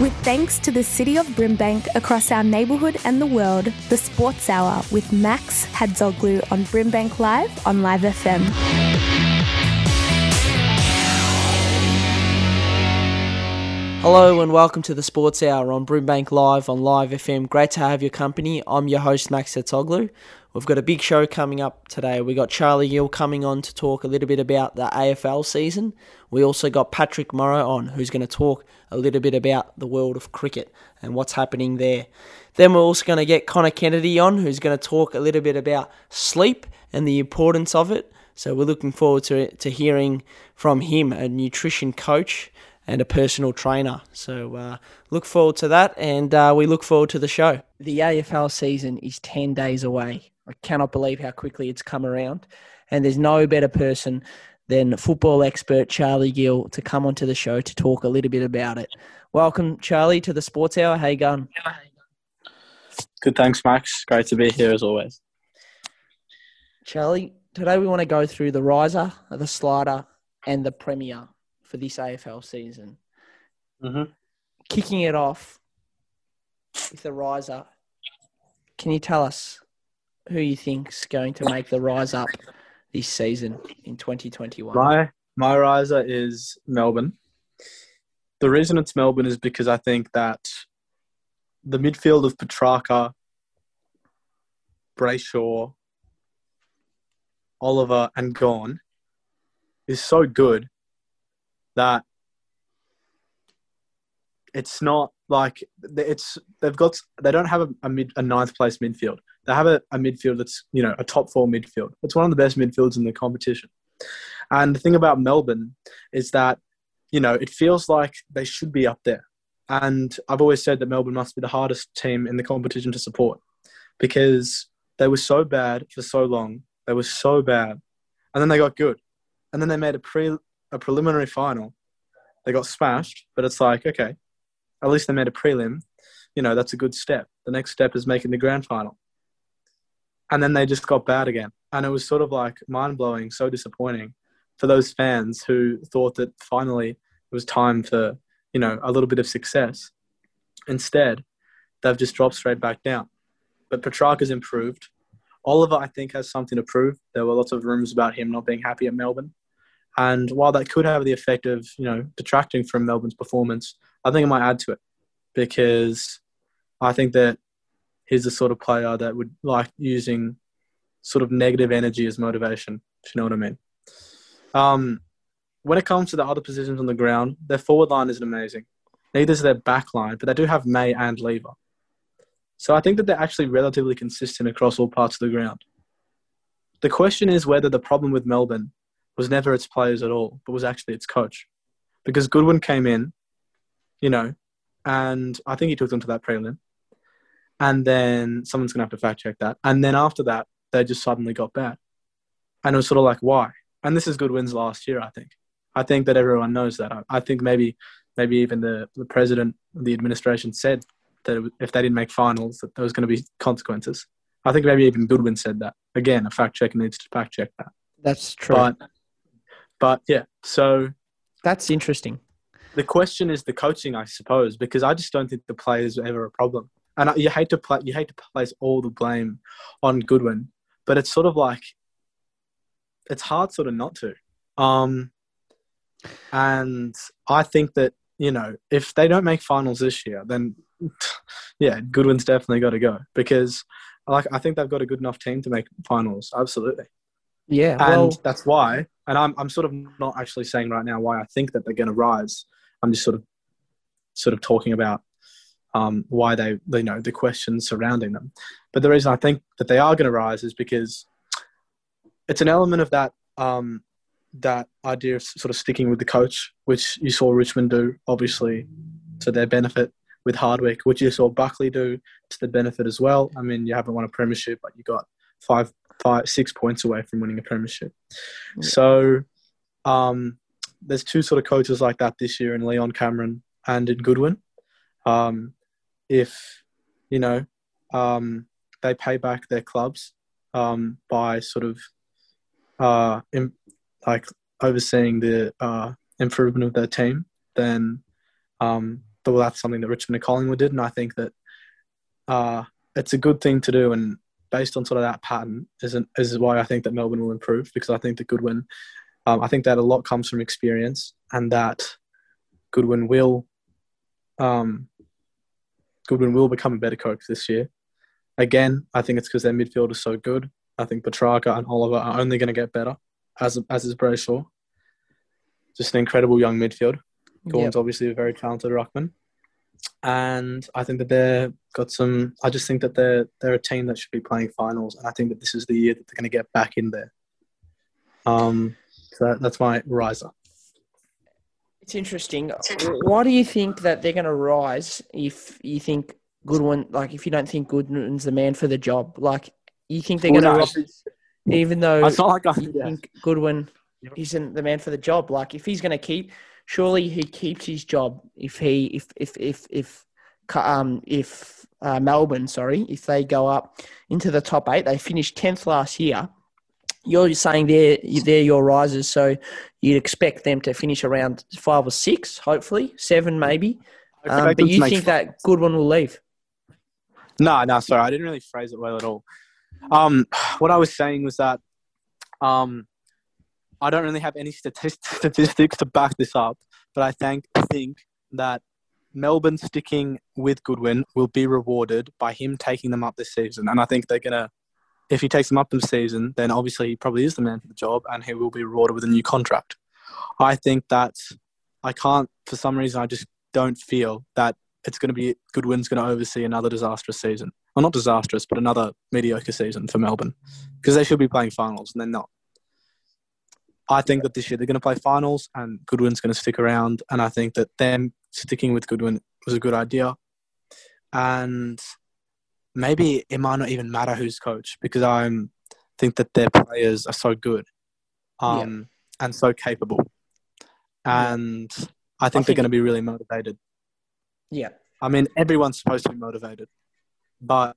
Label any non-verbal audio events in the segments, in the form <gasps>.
With thanks to the City of Brimbank across our neighbourhood and the world, the Sports Hour with Max Hadzoglu on Brimbank Live on Live FM. Hello and welcome to the Sports Hour on Brimbank Live on Live FM. Great to have your company. I'm your host Max Hadzoglu. We've got a big show coming up today. We've got Charlie Gill coming on to talk a little bit about the AFL season. We also got Patrick Morrow on, who's going to talk a little bit about the world of cricket and what's happening there. Then we're also going to get Connor Kennedy on, who's going to talk a little bit about sleep and the importance of it. So we're looking forward to to hearing from him, a nutrition coach and a personal trainer. So uh, look forward to that, and uh, we look forward to the show. The AFL season is ten days away. I cannot believe how quickly it's come around. And there's no better person than football expert Charlie Gill to come onto the show to talk a little bit about it. Welcome, Charlie, to the Sports Hour. How you going? Good, thanks, Max. Great to be here as always. Charlie, today we want to go through the riser, the slider, and the premier for this AFL season. Mm-hmm. Kicking it off with the rise up. can you tell us who you think's going to make the rise up this season in 2021? My my riser is Melbourne. The reason it's Melbourne is because I think that the midfield of Petracca, Brayshaw, Oliver, and Gawn is so good that it's not like it's they've got they don't have a, a mid a ninth place midfield. They have a, a midfield that's you know a top four midfield. It's one of the best midfields in the competition. And the thing about Melbourne is that you know it feels like they should be up there. And I've always said that Melbourne must be the hardest team in the competition to support because they were so bad for so long. They were so bad, and then they got good, and then they made a pre a preliminary final. They got smashed, but it's like okay, at least they made a prelim. You know, that's a good step. The next step is making the grand final. And then they just got bad again. And it was sort of like mind blowing, so disappointing for those fans who thought that finally it was time for, you know, a little bit of success. Instead, they've just dropped straight back down. But Petracca's improved. Oliver, I think, has something to prove. There were lots of rumors about him not being happy at Melbourne. And while that could have the effect of, you know, detracting from Melbourne's performance, I think it might add to it because I think that he's the sort of player that would like using sort of negative energy as motivation, if you know what I mean. Um, when it comes to the other positions on the ground, their forward line isn't amazing. Neither is their back line, but they do have May and Lever. So I think that they're actually relatively consistent across all parts of the ground. The question is whether the problem with Melbourne was never its players at all, but was actually its coach. Because Goodwin came in you know, and I think he took them to that prelim. And then someone's going to have to fact check that. And then after that, they just suddenly got bad. And it was sort of like, why? And this is Goodwin's last year, I think. I think that everyone knows that. I, think maybe, maybe even the, the president, the administration said that if they didn't make finals, that there was going to be consequences. I think maybe even Goodwin said that. Again, a fact checker needs to fact check that. That's true. But, but yeah, so that's interesting the question is the coaching, I suppose, because I just don't think the players are ever a problem. And you hate to play, you hate to place all the blame on Goodwin, but it's sort of like it's hard sort of not to. Um, and I think that you know if they don't make finals this year, then <laughs> yeah, Goodwin's definitely got to go because like I think they've got a good enough team to make finals. Absolutely. Yeah, and well, that's why. And I'm I'm sort of not actually saying right now why I think that they're going to rise. I'm just sort of sort of talking about um, why they, you know, the questions surrounding them. But the reason I think that they are going to rise is because it's an element of that um, that idea of sort of sticking with the coach, which you saw Richmond do, obviously, to their benefit with Hardwick, which you saw Buckley do to the benefit as well. I mean, you haven't won a premiership, but you got five, five, six points away from winning a premiership. Yeah. So, um, there's two sort of coaches like that this year in Leon Cameron and in Goodwin. Um, if you know um, they pay back their clubs um, by sort of uh, in, like overseeing the uh, improvement of their team, then um, well, that's something that Richmond and Collingwood did, and I think that uh, it's a good thing to do. And based on sort of that pattern, is is why I think that Melbourne will improve because I think that Goodwin, um, I think that a lot comes from experience, and that Goodwin will, um, Goodwin will become a better coach this year. Again, I think it's because their midfield is so good. I think Petracca and Oliver are only going to get better, as as is Brayshaw. Just an incredible young midfield. Gawn's yep. obviously a very talented ruckman, and I think that they're got some. I just think that they're they're a team that should be playing finals, and I think that this is the year that they're going to get back in there. Um, so that's my riser. It's interesting. Why do you think that they're going to rise if you think Goodwin, like if you don't think Goodwin's the man for the job, like you think they're going to rise, even though it's not like I, you yeah. think Goodwin isn't the man for the job. Like if he's going to keep, surely he keeps his job if he if if if if um if uh, Melbourne, sorry, if they go up into the top eight, they finished tenth last year. You're saying they're they're your risers, so you'd expect them to finish around five or six, hopefully seven, maybe. Um, but you think that Goodwin will leave? No, no, sorry, I didn't really phrase it well at all. Um, <sighs> what I was saying was that um, I don't really have any <laughs> statistics to back this up, but I think think that Melbourne sticking with Goodwin will be rewarded by him taking them up this season, and I think they're gonna. If he takes them up this season, then obviously he probably is the man for the job, and he will be rewarded with a new contract. I think that I can't, for some reason, I just don't feel that it's going to be Goodwin's going to oversee another disastrous season. Well, not disastrous, but another mediocre season for Melbourne because they should be playing finals and they're not. I think that this year they're going to play finals and Goodwin's going to stick around. And I think that them sticking with Goodwin was a good idea. And maybe it might not even matter who's coach because I think that their players are so good um, yeah. and so capable. And yeah. I think I they're think, going to be really motivated. Yeah. I mean, everyone's supposed to be motivated, but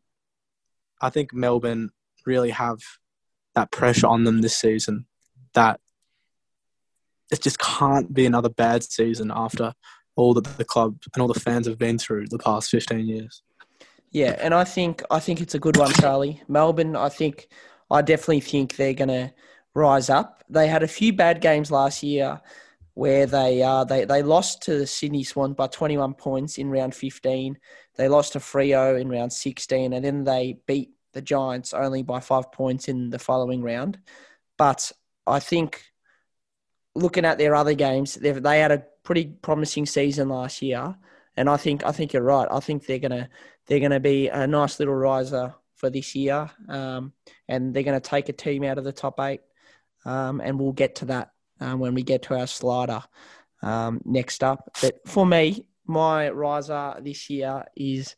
I think Melbourne really have that pressure on them this season that it just can't be another bad season after all that the club and all the fans have been through the past 15 years. Yeah, and I think I think it's a good one, Charlie. Melbourne, I think I definitely think they're going to rise up. They had a few bad games last year where they uh, they they lost to the Sydney Swans by 21 points in round 15. They lost to Freo in round 16, and then they beat the Giants only by five points in the following round. But I think looking at their other games, they had a pretty promising season last year, and I think I think you're right. I think they're gonna they're gonna be a nice little riser for this year, um, and they're gonna take a team out of the top eight, um, and we'll get to that um, when we get to our slider um, next up. But for me, my riser this year is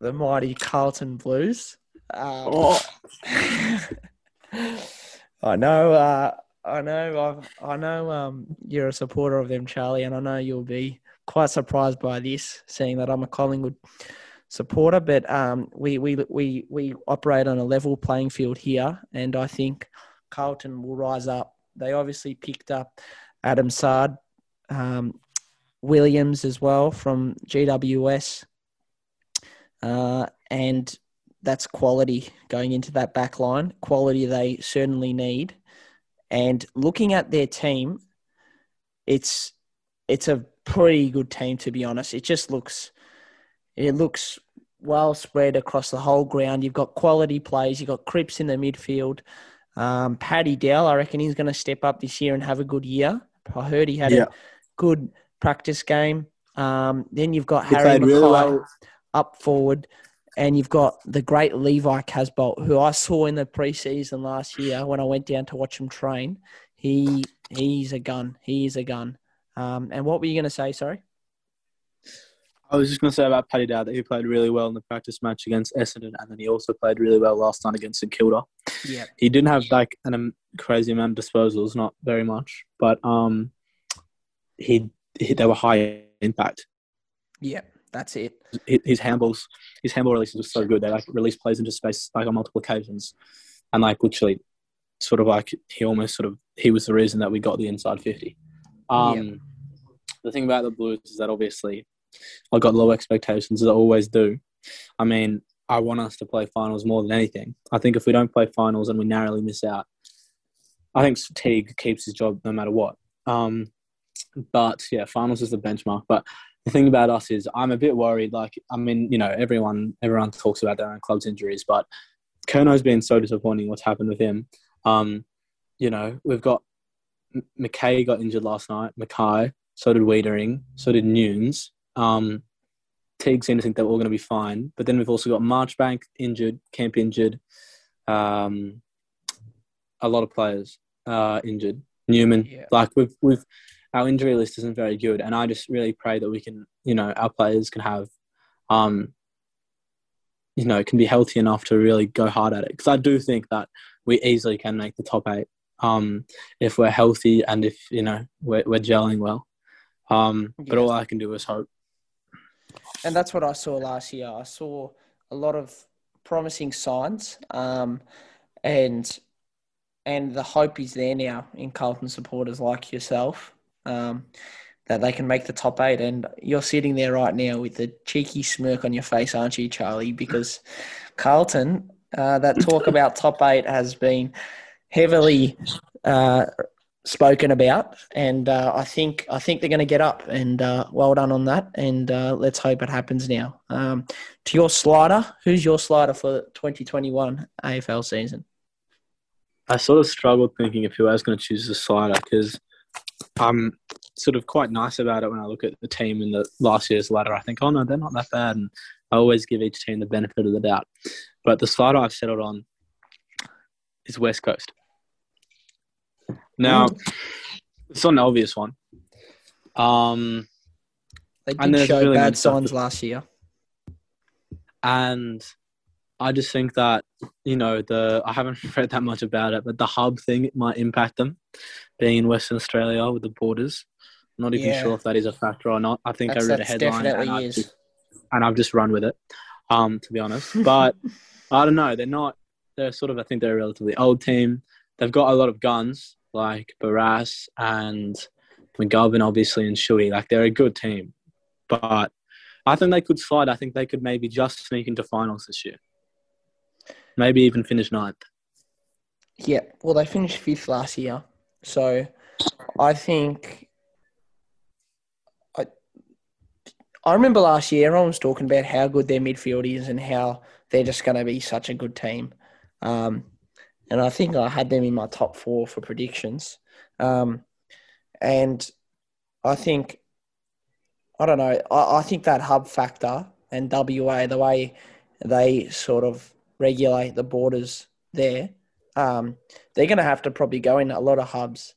the mighty Carlton Blues. Um, oh. <laughs> I know. Uh, I know, I've, I know um, you're a supporter of them, Charlie, and I know you'll be quite surprised by this, seeing that I'm a Collingwood supporter. But um, we, we, we, we operate on a level playing field here, and I think Carlton will rise up. They obviously picked up Adam Saad, um, Williams as well from GWS, uh, and that's quality going into that back line. Quality they certainly need. And looking at their team, it's it's a pretty good team to be honest. It just looks it looks well spread across the whole ground. You've got quality plays. You've got Cripps in the midfield. Um, Paddy Dow, I reckon he's going to step up this year and have a good year. I heard he had yeah. a good practice game. Um, then you've got he Harry McKay really well. up forward and you've got the great Levi Casboult, who I saw in the preseason last year when I went down to watch him train. He he's a gun. He is a gun. Um, and what were you going to say? Sorry. I was just going to say about Paddy Dow that he played really well in the practice match against Essendon, and then he also played really well last night against St Kilda. Yeah, he didn't have like an um, crazy amount of disposals, not very much, but um, he, he they were high impact. Yeah, that's it. His handballs, his handball releases were so good. They like release plays into space like on multiple occasions, and like literally, sort of like he almost sort of he was the reason that we got the inside fifty. Um, The thing about the Blues is that obviously I've got low expectations as I always do. I mean, I want us to play finals more than anything. I think if we don't play finals and we narrowly miss out, I think Teague keeps his job no matter what. Um, but yeah, finals is the benchmark. But the thing about us is I'm a bit worried. Like, I mean, you know, everyone everyone talks about their own club's injuries, but Curnow's been so disappointing. What's happened with him? Um, you know, we've got McKay got injured last night. McKay, so did Weitering, so did Nunes. Um, Teague seemed to think they were all going to be fine, but then we've also got Marchbank injured, Camp injured, um, a lot of players uh, injured. Newman, yeah. like we've we've our injury list isn't very good, and I just really pray that we can, you know, our players can have, um, you know, can be healthy enough to really go hard at it. Because I do think that we easily can make the top eight um, if we're healthy and if you know we're, we're gelling well. Um, but all I can do is hope. And that's what I saw last year. I saw a lot of promising signs, um, and and the hope is there now in Carlton supporters like yourself um, that they can make the top eight. And you're sitting there right now with a cheeky smirk on your face, aren't you, Charlie? Because Carlton, uh, that talk <laughs> about top eight has been heavily uh, spoken about, and uh, I think I think they're going to get up. And uh, well done on that. And uh, let's hope it happens now. Um, to your slider, who's your slider for 2021 AFL season? I sort of struggled thinking of who I was going to choose as a slider because I'm sort of quite nice about it when I look at the team in the last year's ladder. I think, oh no, they're not that bad, and I always give each team the benefit of the doubt. But the slider I've settled on is West Coast. Now, mm. it's not an obvious one. Um, they did show really bad signs last year, and I just think that you know the I haven't <laughs> read that much about it, but the hub thing might impact them, being in Western Australia with the borders. I'm not even yeah. sure if that is a factor or not. I think that's, I read a headline and I've, just, and I've, just, run with it, um, to be honest. <laughs> But I don't know. They're not. They're sort of. I think they're a relatively old team. They've got a lot of guns like Barrass and McGovern, obviously, and Shuey. Like they're a good team, but I think they could slide. I think they could maybe just sneak into finals this year maybe even finish ninth. Yeah, well, they finished fifth last year, so I think I I remember last year everyone was talking about how good their midfield is and how they're just going to be such a good team, um, and I think I had them in my top four for predictions, um, and I think I don't know. I, I think that hub factor and WA the way they sort of regulate the borders there, um, they're going to have to probably go in a lot of hubs,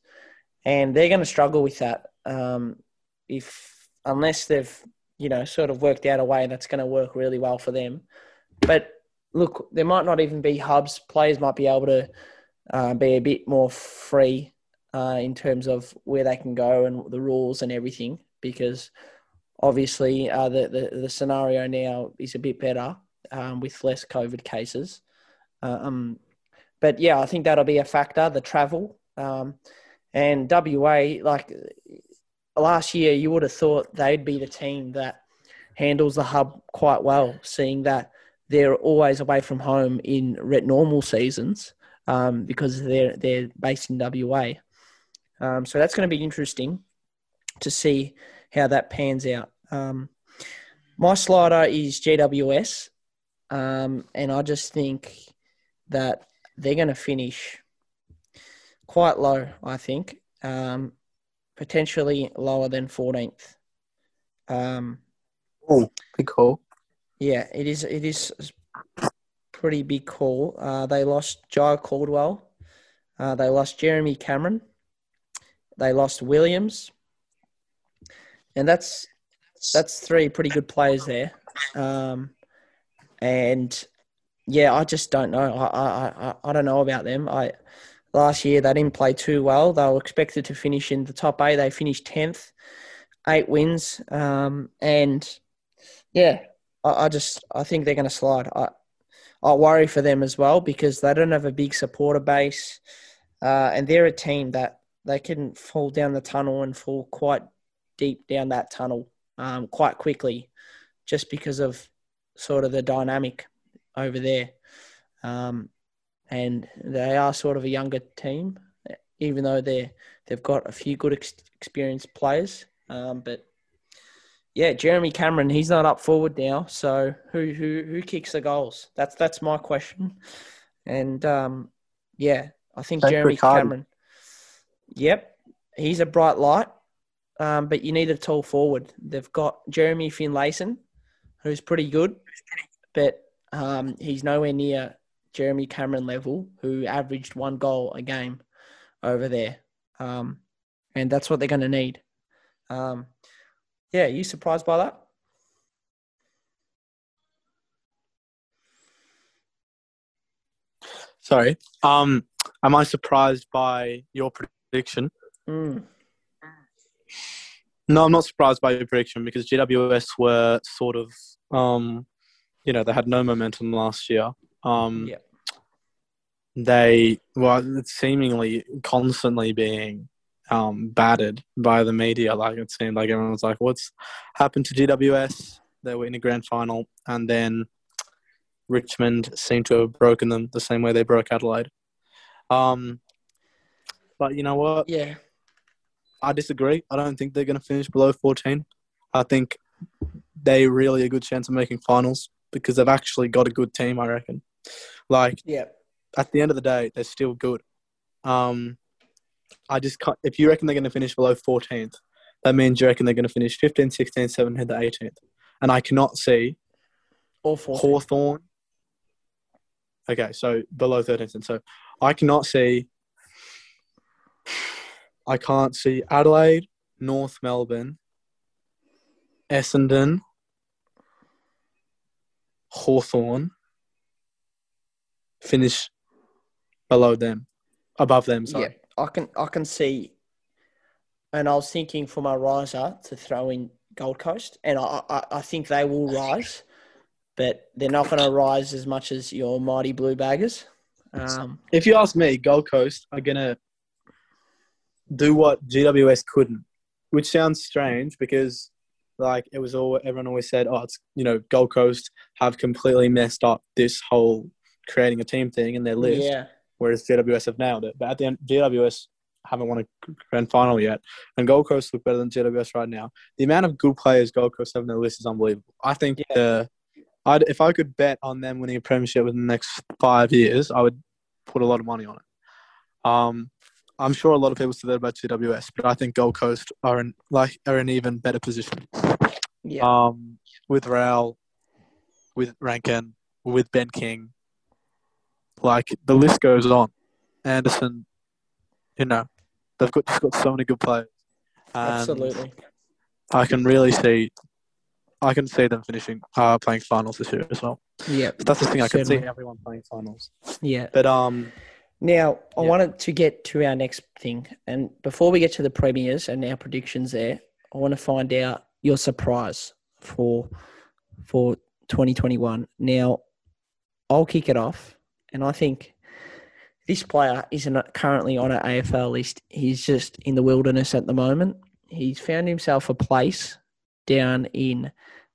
and they're going to struggle with that um, if unless they've you know sort of worked out a way that's going to work really well for them. But look, there might not even be hubs. Players might be able to uh, be a bit more free uh, in terms of where they can go and the rules and everything, because obviously uh, the, the the scenario now is a bit better um, with less COVID cases. Uh, um, but yeah, I think that'll be a factor. The travel um, and WA, like last year, you would have thought they'd be the team that handles the hub quite well, seeing that they're always away from home in normal seasons um, because they're they're based in WA. Um, so that's going to be interesting to see how that pans out. Um, my slider is GWS. Um, and I just think that they're going to finish quite low, I think, um, potentially lower than 14th. Um, oh, big call. Yeah, it is. It is pretty big call. Uh, they lost Jye Caldwell. Uh, they lost Jeremy Cameron. They lost Williams, and that's that's three pretty good players there. Um, and yeah, I just don't know. I, I, I, don't know about them. I last year they didn't play too well. They were expected to finish in the top eight. They finished tenth, eight wins, um, and yeah, I, I just I think they're going to slide. I I worry for them as well because they don't have a big supporter base, uh, and they're a team that they can fall down the tunnel and fall quite deep down that tunnel um, quite quickly, just because of sort of the dynamic over there. Um, and they are sort of a younger team, even though they're they've got a few good ex- experienced players. Um, but yeah, Jeremy Cameron, he's not up forward now. So who who who kicks the goals? That's that's my question. And um, yeah, I think Jeremy Riccardi. Cameron. Yep, he's a bright light. Um, but you need a tall forward. They've got Jeremy Finlayson, who's pretty good, but um, he's nowhere near Jeremy Cameron level, who averaged one goal a game over there. Um, and that's what they're going to need. Um, yeah, you surprised by that? Sorry. Um, am I surprised by your prediction? Mm. No, I'm not surprised by your prediction because GWS were sort of, um, you know, they had no momentum last year. Um, Yeah. They were seemingly constantly being um, battered by the media. Like it seemed like everyone was like, "What's happened to GWS?" They were in a grand final, and then Richmond seemed to have broken them the same way they broke Adelaide. Um, but you know what? Yeah. I disagree. I don't think they're going to finish below 14. I think they really a good chance of making finals because they've actually got a good team. I reckon. Like Yeah. at the end of the day, they're still good. Um, I just can't, if you reckon they're going to finish below 14th, that means you reckon they're going to finish 15, 16, 17, to 18th. And I cannot see four. Hawthorn. Okay, so below 13th. And so I cannot see. I can't see Adelaide, North Melbourne, Essendon, Hawthorn finish below them, above them. Sorry. Yeah, I can I can see, and I was thinking for my riser to throw in Gold Coast, and I I, I think they will rise, but they're not going to rise as much as your mighty Blue Baggers. Um, If you ask me, Gold Coast are gonna do what GWS couldn't, which sounds strange because like it was all everyone always said, oh, it's you know Gold Coast have completely messed up this whole creating a team thing in their list, yeah, whereas GWS have nailed it. But at the end, GWS haven't won a grand final yet, and Gold Coast look better than GWS right now. The amount of good players Gold Coast have in their list is unbelievable. I think Yeah. uh, I'd, if I could bet on them winning a premiership within the next five years, I would put a lot of money on it. Um, I'm sure a lot of people said that about GWS, but I think Gold Coast are in like are in even better position. yeah, Um, with Rowell, with Rankine, with Ben King, like the list goes on. Anderson, you know, they've got just got so many good players. And absolutely. I can really see, I can see them finishing uh, playing finals this year as well. Yeah, That's the thing. I can see everyone playing finals. yeah. But um, Now, I Yeah. wanted to get to our next thing. And before we get to the premiers and our predictions there, I want to find out your surprise for for 2021. Now, I'll kick it off. And I think this player isn't currently on an AFL list. He's just in the wilderness at the moment. He's found himself a place down in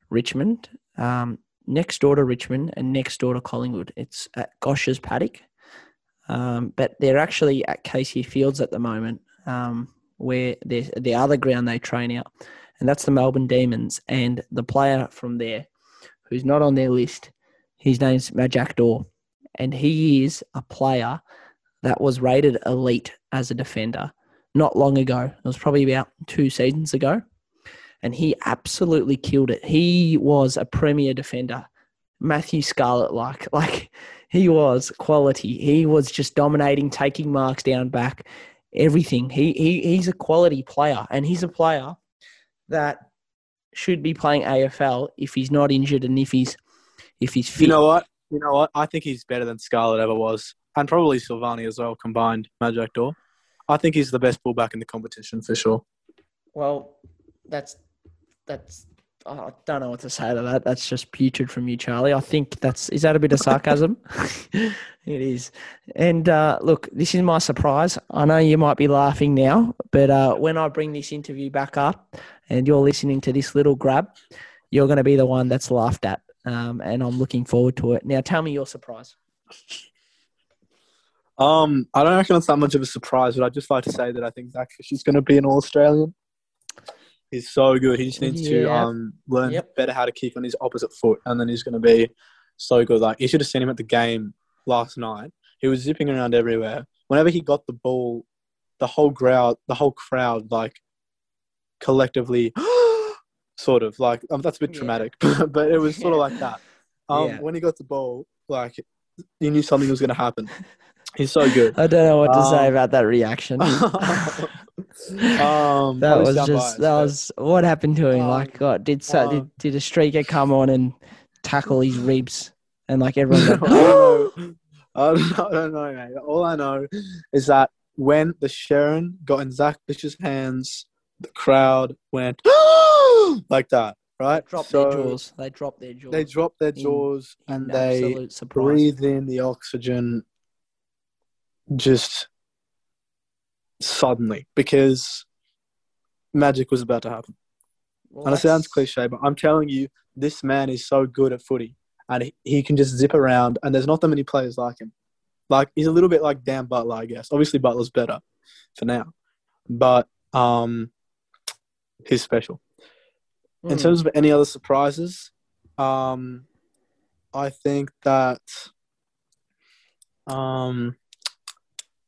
Richmond, um, next door to Richmond and next door to Collingwood. It's at Gosch's Paddock. Um, but they're actually at Casey Fields at the moment, um, where the other ground they train out, and that's the Melbourne Demons. And the player from there, who's not on their list, his name's Majak and he is a player that was rated elite as a defender not long ago. It was probably about two seasons ago, and he absolutely killed it. He was a premier defender, Matthew Scarlett <laughs> like, like he was quality. He was just dominating, taking marks down back, everything. He he he's a quality player, and he's a player that should be playing AFL if he's not injured and if he's if he's fit. you know what? You know what? I think he's better than Scarlett ever was, and probably Silvagni as well combined. Majak Daw. I think he's the best fullback in the competition for sure. well, that's that's I don't know what to say to that. That's just putrid from you, Charlie. I think that's is that a bit of sarcasm? <laughs> it is. And uh, look, this is my surprise. I know you might be laughing now, but uh, when I bring this interview back up, and you're listening to this little grab, you're going to be the one that's laughed at. Um, and I'm looking forward to it. Now, tell me your surprise. Um, I don't reckon it's that much of a surprise, but I'd just like to say that I think Zach Fisher's going to be an All Australian. He's so good. He just needs to um, learn Yep. better how to kick on his opposite foot, and then he's going to be so good. Like you should have seen him at the game last night. He was zipping around everywhere. Whenever he got the ball, the whole crowd, the whole crowd, like collectively, <gasps> sort of like um, that's a bit Yeah. dramatic, <laughs> but it was sort of like that. <laughs> Um, Yeah. When he got the ball, like you knew something was going to happen. <laughs> He's so good. I don't know what to say Um, about that reaction. <laughs> um, That was just that was what happened to him. Um, like, God, did so, did um, did a streaker come on and tackle his ribs and like everyone? <laughs> I don't know. I don't know, I don't know, mate. All I know is that when the Sherrin got in Zach Bish's hands, the crowd went <gasps> like that, right? dropped So their jaws. They dropped their jaws. They dropped their jaws in and they surprise. breathed in the oxygen just suddenly because magic was about to happen. Well, and it sounds cliche, but I'm telling you, this man is so good at footy, and he, he can just zip around. And there's not that many players like him. Like he's a little bit like Dan Butler, I guess. Obviously, Butler's better for now, but um, he's special. In Mm. terms of any other surprises, um, I think that um,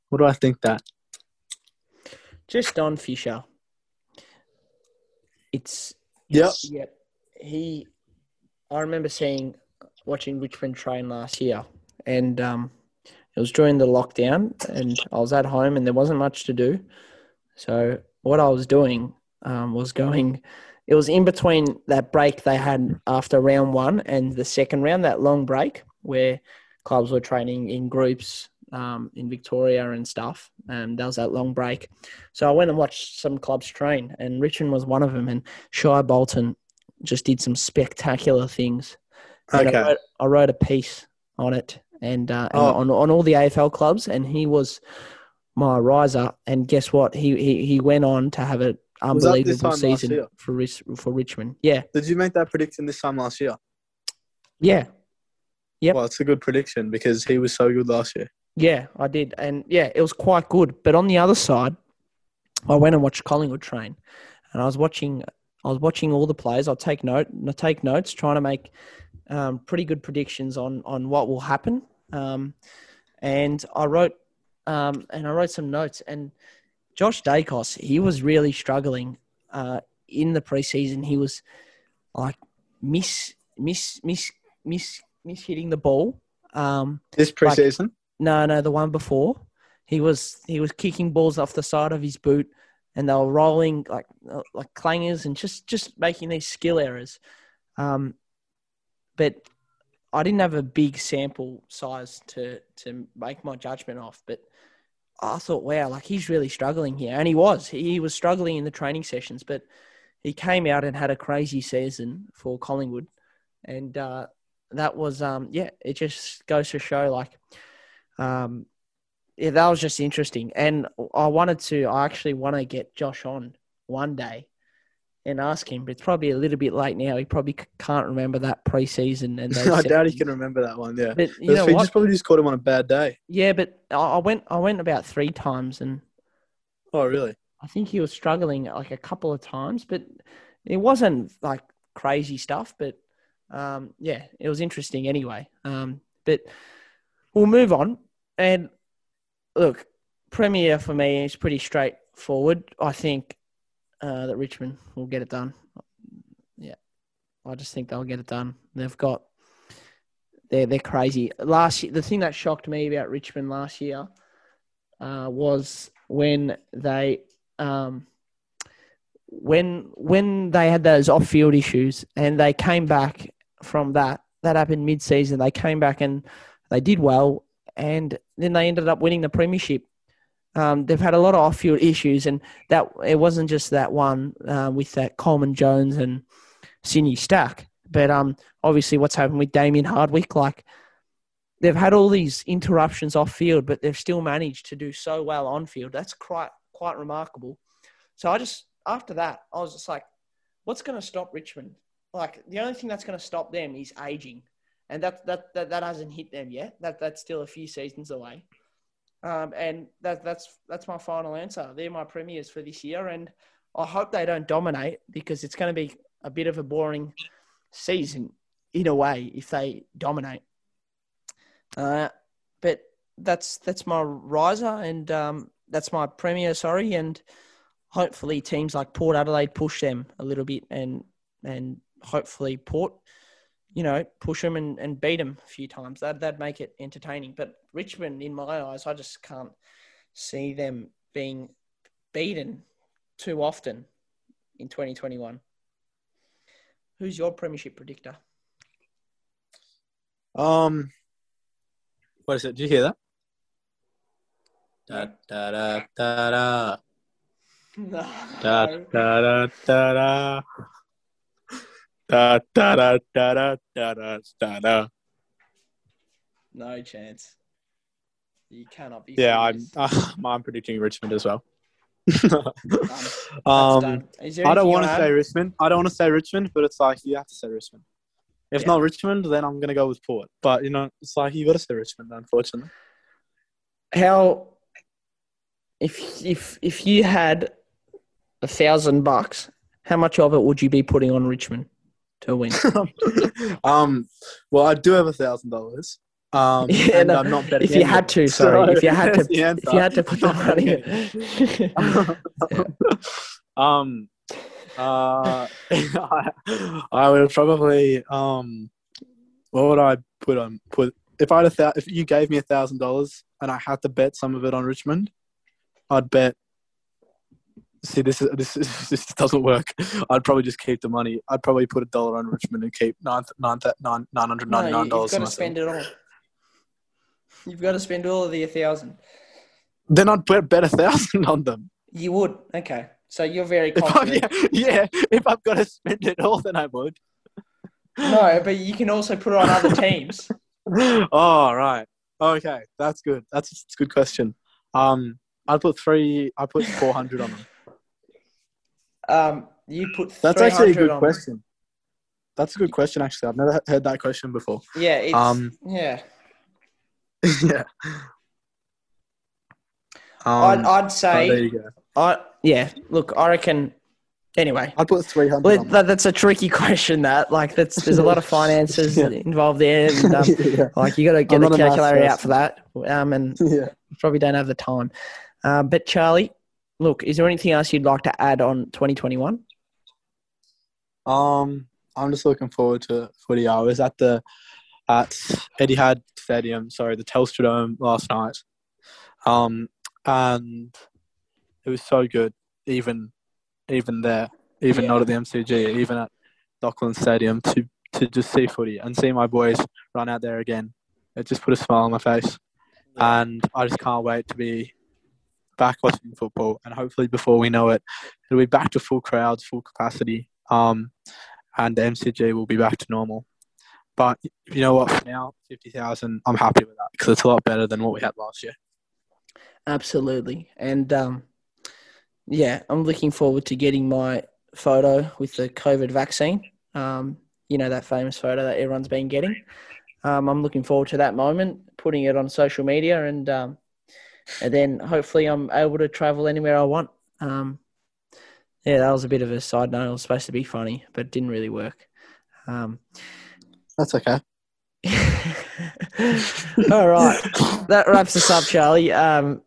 what do I think that? just on Fisher, it's Yep. Yep. He, I remember seeing, watching Richmond train last year, and um, it was during the lockdown, and I was at home, and there wasn't much to do. So what I was doing um, was going. It was in between that break they had after round one and the second round, that long break where clubs were training in groups um, in Victoria and stuff. And that was that long break. So I went and watched some clubs train, and Richmond was one of them. And Shai Bolton just did some spectacular things. And I, Okay. wrote, I wrote a piece on it and, uh, Oh. on, on all the AFL clubs, and he was my riser. And guess what? He he, he went on to have an Was that this unbelievable season for for Richmond. Yeah, Did you make that prediction this time last year? yeah, Yep. Well, it's a good prediction because he was so good last year. Yeah. I did, and yeah, it was quite good. But on the other side, I went and watched Collingwood train, and I was watching. I was watching all the players. I take note. I take notes, trying to make um, pretty good predictions on on what will happen. Um, and I wrote, um, and I wrote some notes. And Josh Daicos, he was really struggling uh, in the preseason. He was like miss, miss, miss, miss, miss hitting the ball. Um, This Like- preseason, no, no, the one before. He was he was kicking balls off the side of his boot, and they were rolling like like clangers and just just making these skill errors. Um, but I didn't have a big sample size to to make my judgment off. But I thought, wow, like he's really struggling here, and he was. He was struggling in the training sessions, but he came out and had a crazy season for Collingwood, and uh, that was um yeah, it just goes to show like um yeah, that was just interesting. And I wanted to I actually want to get Josh on one day and ask him, but it's probably a little bit late now. He probably can't remember that preseason and <laughs> I doubt he can remember that one. Yeah, But you know he just probably just caught him on a bad day. Yeah, but I I went I went about three times and Oh, really? I think he was struggling like a couple of times, but it wasn't like crazy stuff. But um, yeah, it was interesting anyway. Um, but we'll move on. And look, Premier for me is pretty straightforward. I think uh, that Richmond will get it done. Yeah, I just think they'll get it done. They've got they're they're crazy. Last year, the thing that shocked me about Richmond last year uh, was when they um, when when they had those off field issues and they came back from that. That happened mid season. They came back and they did well, and then they ended up winning the premiership. Um, they've had a lot of off field issues, and that it wasn't just that one uh, with that Coleman Jones and Sydney Stack. But um, obviously, what's happened with Damien Hardwick, like they've had all these interruptions off field, but they've still managed to do so well on field. That's quite quite remarkable. So I just after that, I was just like, what's going to stop Richmond? Like the only thing that's going to stop them is aging, and that that that, that hasn't hit them yet. That that's still a few seasons away. Um, and that that's that's my final answer. They're my premiers for this year, and I hope they don't dominate because it's going to be a bit of a boring season in a way if they dominate. Uh, but that's that's my riser and um, that's my premier. Sorry, and hopefully teams like Port Adelaide push them a little bit, and and hopefully Port, you know, push them and, and beat them a few times. That that'd make it entertaining. But Richmond, in my eyes, I just can't see them being beaten too often in 2021. Who's your premiership predictor? Um, what is it? Did you hear that? Da da da da da. <laughs> No. Da da da da da. Da da da da da da da da da. No chance. You cannot be. Yeah, I'm. Uh, <laughs> I'm predicting Richmond as well. <laughs> Um, done. Is there I don't want to say? Richmond. I don't want to say Richmond, but it's like you have to say Richmond. If Yeah. not Richmond, then I'm gonna go with Port. But you know, it's like you got to say Richmond. Unfortunately, How? If if if you had a thousand bucks, how much of it would you be putting on Richmond to win? <laughs> um, well, I do have a thousand dollars. Um, <laughs> Yeah, and no, I'm not betting if you had to, sorry, if you had <laughs> to, if you had to put the money. um, uh, I, I would probably um, what would I put on put if I had a thou- if you gave me a thousand dollars and I had to bet some of it on Richmond, I'd bet. See, this is this is, <laughs> this doesn't work. I'd probably just keep the money. I'd probably put a dollar on Richmond and keep nine nine nine nine hundred no, ninety nine you've dollars. got to spend it all. You've got to spend all of the thousand. Then I'd bet, bet a thousand on them. You would. Okay, so you're very If yeah, <laughs> yeah, if I've got to spend it all, then I would. No, but you can also put it on other teams. <laughs> oh right. Okay, that's good. That's, that's a good question. Um, I put three. I put four hundred on them. Um, you put. That's actually a good on- question. That's a good question. Actually, I've never heard that question before. Yeah. It's, Um, yeah. <laughs> yeah. I'd, Um, I'd oh, say. there you go. I yeah. Look, I reckon. Anyway, I put three hundred. that, that's a tricky <laughs> question. That like that's there's a lot of <laughs> finances Yeah. involved there, and um, yeah. like you got to get I'm the not a calculator out for that. Um, and yeah. probably don't have the time. Um, but Charlie, look, is there anything else you'd like to add on 2021? Um, I'm just looking forward to footy. I was at the at Etihad Stadium, sorry, the Telstra Dome last night. Um, and it was so good, even even there, even Yeah. not at the MCG, even at Dockland Stadium to to just see footy and see my boys run out there again. It just put a smile on my face, and I just can't wait to be back watching football. And hopefully, before we know it, it'll be back to full crowds, full capacity. Um, and the MCG will be back to normal. But you know what? For now, fifty thousand, I'm happy with that because it's a lot better than what we had last year. Absolutely. And um, yeah, I'm looking forward to getting my photo with the COVID vaccine. Um, you know, that famous photo that everyone's been getting. Um, I'm looking forward to that moment, putting it on social media, and um, and then hopefully I'm able to travel anywhere I want. Um, yeah, that was a bit of a side note. It was supposed to be funny, but it didn't really work. Um, That's okay. <laughs> all right, that wraps us up, Charlie. Um,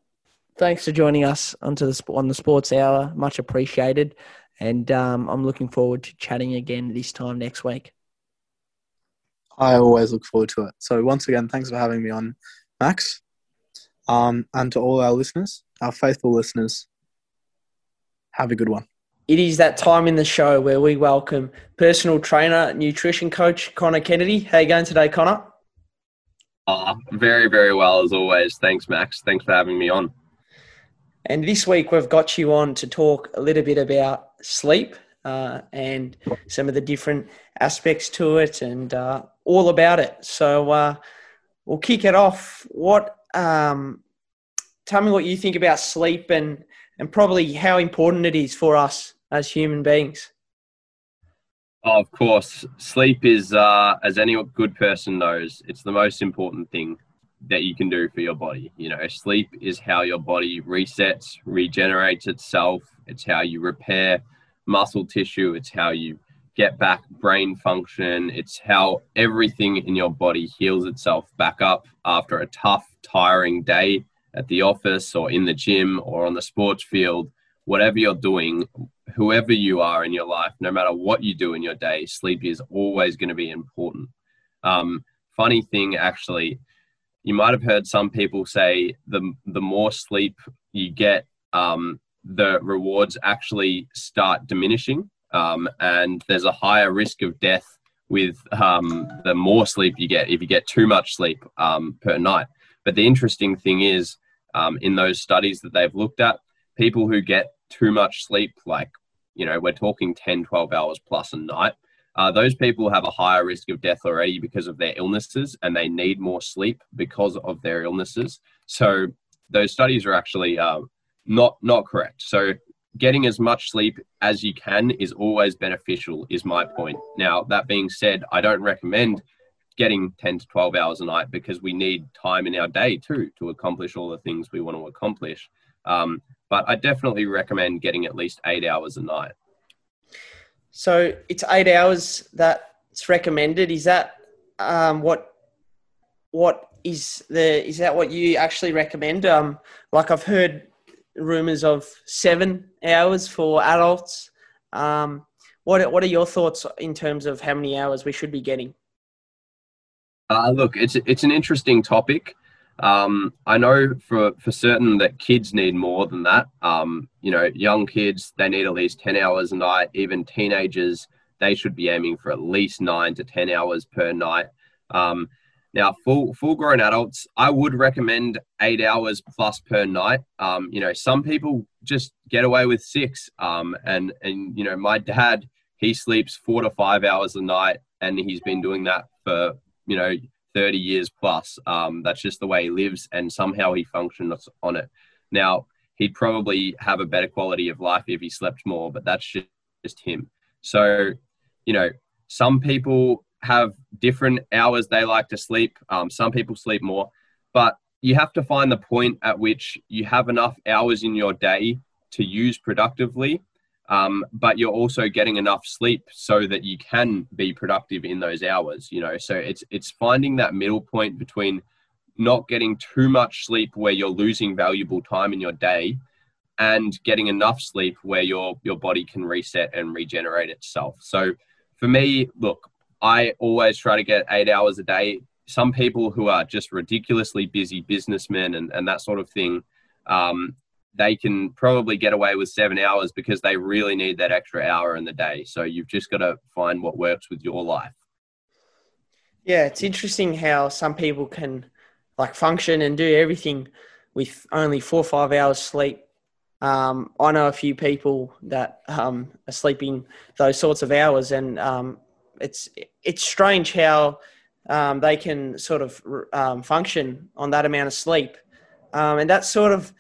thanks for joining us onto the on the Sports Hour. Much appreciated, and um, I'm looking forward to chatting again this time next week. I always look forward to it. So once again, thanks for having me on, Max. Um, and to all our listeners, our faithful listeners, have a good one. It is that time in the show where we welcome personal trainer, nutrition coach Connor Kennedy. How you going today, Connor? Uh, very, very well as always. Thanks, Max. Thanks for having me on. And this week we've got you on to talk a little bit about sleep. uh, and some of the different aspects to it and uh, all about it. So uh, we'll kick it off. What? Um, tell me what you think about sleep and and probably how important it is for us as human beings. Oh, of course, sleep is, uh, as any good person knows, it's the most important thing that you can do for your body. You know, sleep is how your body resets, regenerates itself. It's how you repair muscle tissue. It's how you get back brain function. It's how everything in your body heals itself back up after a tough, tiring day at the office or in the gym or on the sports field. Whatever you're doing, whoever you are in your life, no matter what you do in your day, sleep is always going to be important. Um, funny thing, actually, you might have heard some people say the the more sleep you get, um, the rewards actually start diminishing, um, and there's a higher risk of death with um, the more sleep you get if you get too much sleep um, per night. But the interesting thing is, um, in those studies that they've looked at, people who get too much sleep, like you know, we're talking 10, 12 hours plus a night. Uh, those people have a higher risk of death already because of their illnesses and they need more sleep because of their illnesses. So those studies are actually uh, not not correct. So getting as much sleep as you can is always beneficial is my point. Now that being said, I don't recommend getting 10 to 12 hours a night because we need time in our day too to accomplish all the things we want to accomplish. Um, but I definitely recommend getting at least eight hours a night. So it's eight hours that's recommended. Is that um, what what is the is that what you actually recommend? Um, like I've heard rumors of seven hours for adults. Um, what what are your thoughts in terms of how many hours we should be getting? Uh, look, it's it's an interesting topic. Um, I know for, for certain that kids need more than that. Um, you know, young kids, they need at least 10 hours a night. Even teenagers, they should be aiming for at least nine to 10 hours per night. Um, now, full full grown adults, I would recommend eight hours plus per night. Um, you know, some people just get away with six. Um, and and you know, my dad, he sleeps four to five hours a night, and he's been doing that for you know 30 years plus. Um, that's just the way he lives, and somehow he functions on it. Now, he'd probably have a better quality of life if he slept more, but that's just, just him. So, you know, some people have different hours they like to sleep. Um, some people sleep more, but you have to find the point at which you have enough hours in your day to use productively. Um, but you're also getting enough sleep so that you can be productive in those hours you know? So it's it's finding that middle point between not getting too much sleep where you're losing valuable time in your day and getting enough sleep where your your body can reset and regenerate itself. So for me look i always try to get eight hours a day some people who are just ridiculously busy businessmen and, and that sort of thing um, they can probably get away with seven hours because they really need that extra hour in the day. So you've just got to find what works with your life. Yeah, it's interesting how some people can like function and do everything with only four or five hours sleep. Um, I know a few people that um, are sleeping those sorts of hours, and um, it's it's strange how um, they can sort of um, function on that amount of sleep, um, and that sort of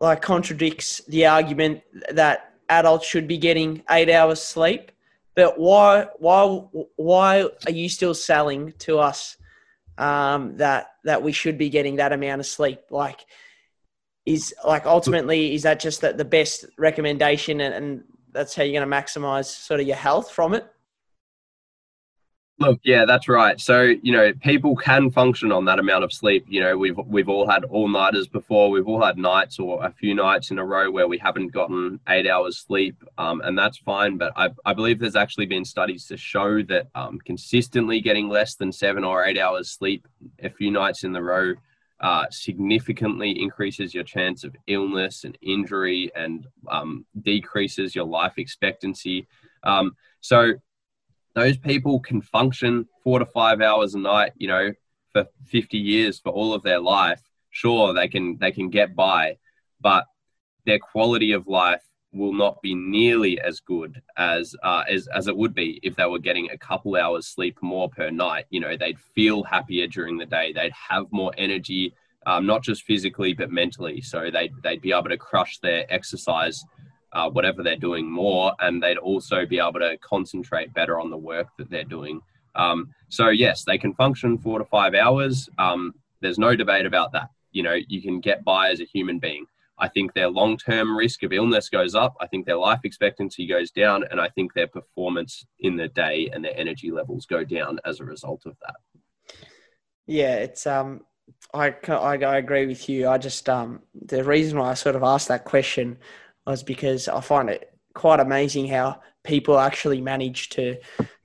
like contradicts the argument that adults should be getting eight hours sleep. But why why why are you still selling to us um, that that we should be getting that amount of sleep? Like is like ultimately is that just that the best recommendation and, and that's how you're going to maximize sort of your health from it? Look, yeah, that's right. So, you know, people can function on that amount of sleep. You know, we've we've all had all nighters before. We've all had nights or a few nights in a row where we haven't gotten eight hours sleep, um, and that's fine. But I, I believe there's actually been studies to show that um, consistently getting less than seven or eight hours sleep a few nights in the row uh, significantly increases your chance of illness and injury and um, decreases your life expectancy. Um, so those people can function four to five hours a night, you know, for 50 years for all of their life. Sure, they can they can get by, but their quality of life will not be nearly as good as uh, as as it would be if they were getting a couple hours sleep more per night. You know, they'd feel happier during the day. They'd have more energy, um, not just physically but mentally. So they'd they'd be able to crush their exercise, uh, whatever they're doing, more, and they'd also be able to concentrate better on the work that they're doing. Um, so yes, they can function four to five hours. Um, there's no debate about that. You know, you can get by as a human being. I think their long term risk of illness goes up. I think their life expectancy goes down. And I think their performance in the day and their energy levels go down as a result of that. Yeah, it's, um, I, I, I agree with you. I just, um, the reason why I sort of asked that question was because I find it quite amazing how people actually manage to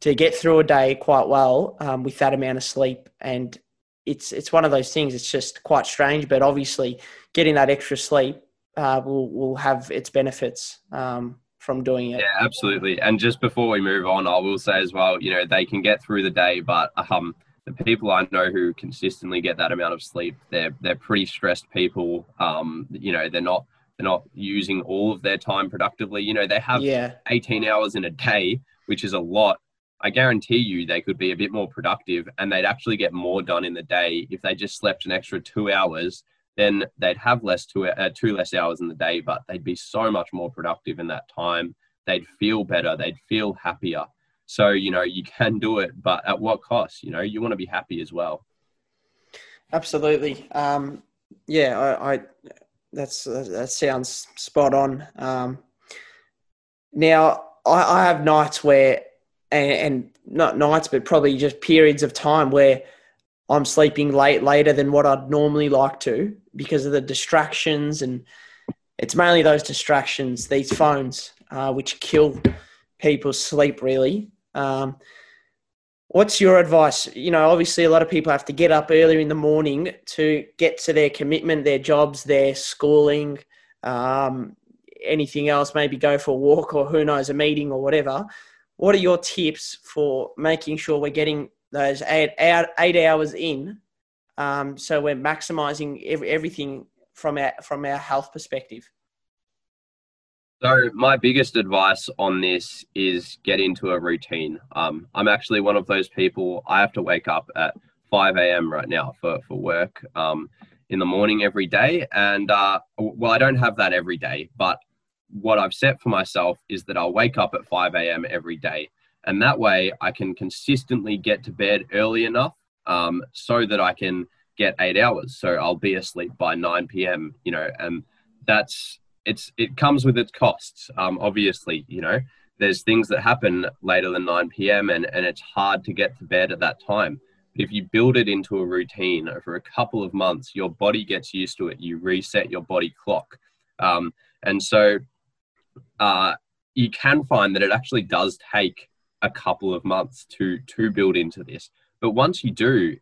to get through a day quite well um, with that amount of sleep and it's it's one of those things. It's just quite strange, but obviously, getting that extra sleep uh, will will have its benefits um, from doing it. Yeah, absolutely. And just before we move on, I will say as well, you know, they can get through the day, but um, the people I know who consistently get that amount of sleep, they're they're pretty stressed people. Um, you know, they're not they're not using all of their time productively. You know, they have yeah. 18 hours in a day, which is a lot, I guarantee you they could be a bit more productive and they'd actually get more done in the day if they just slept an extra two hours. Then they'd have less two uh, two less hours in the day, but they'd be so much more productive in that time. They'd feel better. They'd feel happier. So you know you can do it, but at what cost? You know you want to be happy as well. Absolutely. Um, yeah, I, I that's that sounds spot on. Um, now I, I have nights where and, and not nights, but probably just periods of time where I'm sleeping late later than what I'd normally like to because of the distractions, and it's mainly those distractions, these phones, uh, which kill people's sleep. Really, um, what's your advice? You know, obviously, a lot of people have to get up earlier in the morning to get to their commitment, their jobs, their schooling, um, anything else. Maybe go for a walk or who knows, a meeting or whatever what are your tips for making sure we're getting those eight, eight hours in um, so we're maximizing every, everything from our from our health perspective so my biggest advice on this is get into a routine um, i'm actually one of those people i have to wake up at 5 a.m right now for, for work um, in the morning every day and uh, well i don't have that every day but what I've set for myself is that I'll wake up at 5 a.m. every day. And that way I can consistently get to bed early enough um, so that I can get eight hours. So I'll be asleep by 9 p.m., you know, and that's, it's, it comes with its costs. Um, obviously, you know, there's things that happen later than 9 p.m. and, and it's hard to get to bed at that time. But if you build it into a routine over a couple of months, your body gets used to it. You reset your body clock. Um, and so uh, you can find that it actually does take a couple of months to to build into this. But once you do,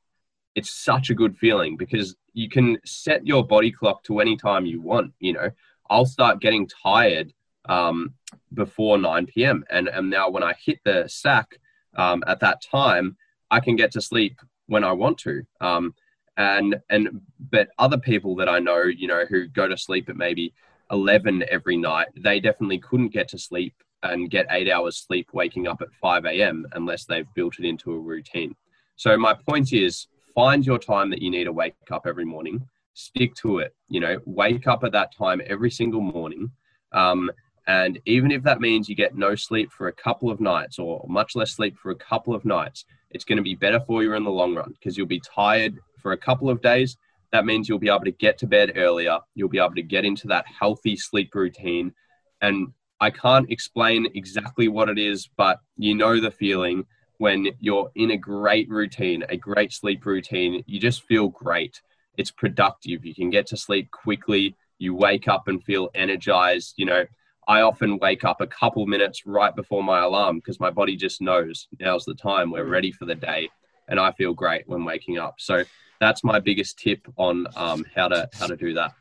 it's such a good feeling because you can set your body clock to any time you want. You know, I'll start getting tired um, before 9 p.m. And, and now when I hit the sack um, at that time, I can get to sleep when I want to. Um, and and but other people that I know, you know, who go to sleep at maybe 11 every night, they definitely couldn't get to sleep and get eight hours sleep waking up at 5 a.m. unless they've built it into a routine. So, my point is find your time that you need to wake up every morning, stick to it. You know, wake up at that time every single morning. Um, and even if that means you get no sleep for a couple of nights or much less sleep for a couple of nights, it's going to be better for you in the long run because you'll be tired for a couple of days that means you'll be able to get to bed earlier. You'll be able to get into that healthy sleep routine. And I can't explain exactly what it is, but you know the feeling when you're in a great routine, a great sleep routine. You just feel great. It's productive. You can get to sleep quickly. You wake up and feel energized. You know, I often wake up a couple minutes right before my alarm because my body just knows now's the time. We're ready for the day. And I feel great when waking up. So that's my biggest tip on um, how to how to do that.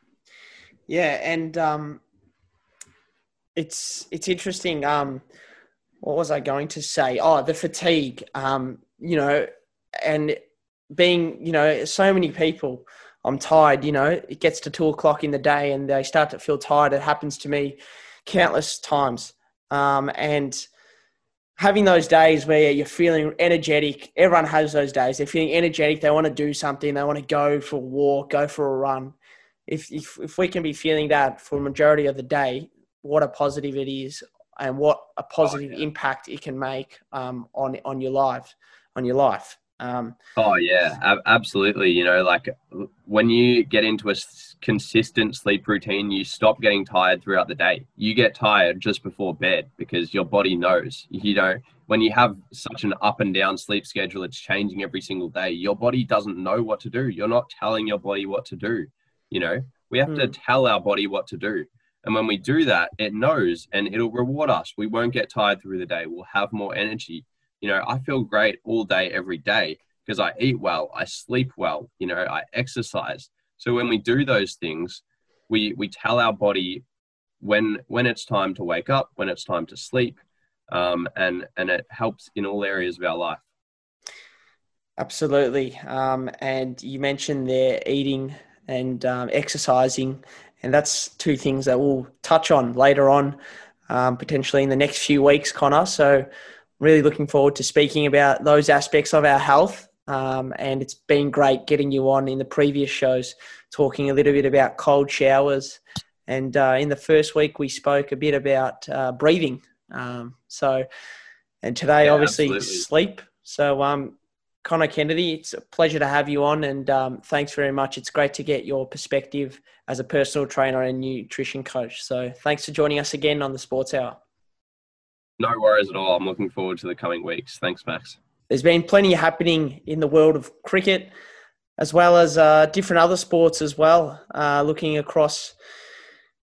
Yeah, and um, it's it's interesting. Um, what was I going to say? Oh, the fatigue. Um, you know, and being you know so many people. I'm tired. You know, it gets to two o'clock in the day and they start to feel tired. It happens to me countless times. Um, and having those days where you're feeling energetic, everyone has those days. They're feeling energetic. They want to do something. They want to go for a walk, go for a run. If, if, if we can be feeling that for a majority of the day, what a positive it is and what a positive oh, yeah. impact it can make um, on, on your life, on your life. Um, oh yeah, ab- absolutely. You know, like when you get into a consistent sleep routine, you stop getting tired throughout the day. You get tired just before bed because your body knows. You know, when you have such an up and down sleep schedule, it's changing every single day. Your body doesn't know what to do. You're not telling your body what to do. You know, we have mm. to hmm. tell our body what to do. And when we do that, it knows and it'll reward us. We won't get tired through the day. We'll have more energy you know, I feel great all day, every day because I eat well, I sleep well, you know, I exercise. So when we do those things, we we tell our body when when it's time to wake up, when it's time to sleep, um, and and it helps in all areas of our life. Absolutely, um, and you mentioned there eating and um, exercising, and that's two things that we'll touch on later on, um, potentially in the next few weeks, Connor. So really looking forward to speaking about those aspects of our health. Um, and it's been great getting you on in the previous shows, talking a little bit about cold showers. And uh, in the first week, we spoke a bit about uh, breathing. Um, so, and today, yeah, obviously, absolutely. sleep. So, um, Connor Kennedy, it's a pleasure to have you on, and um, thanks very much. It's great to get your perspective as a personal trainer and nutrition coach. So, thanks for joining us again on the Sports Hour. No worries at all. I'm looking forward to the coming weeks. Thanks, Max. There's been plenty happening in the world of cricket, as well as uh, different other sports as well, uh, looking across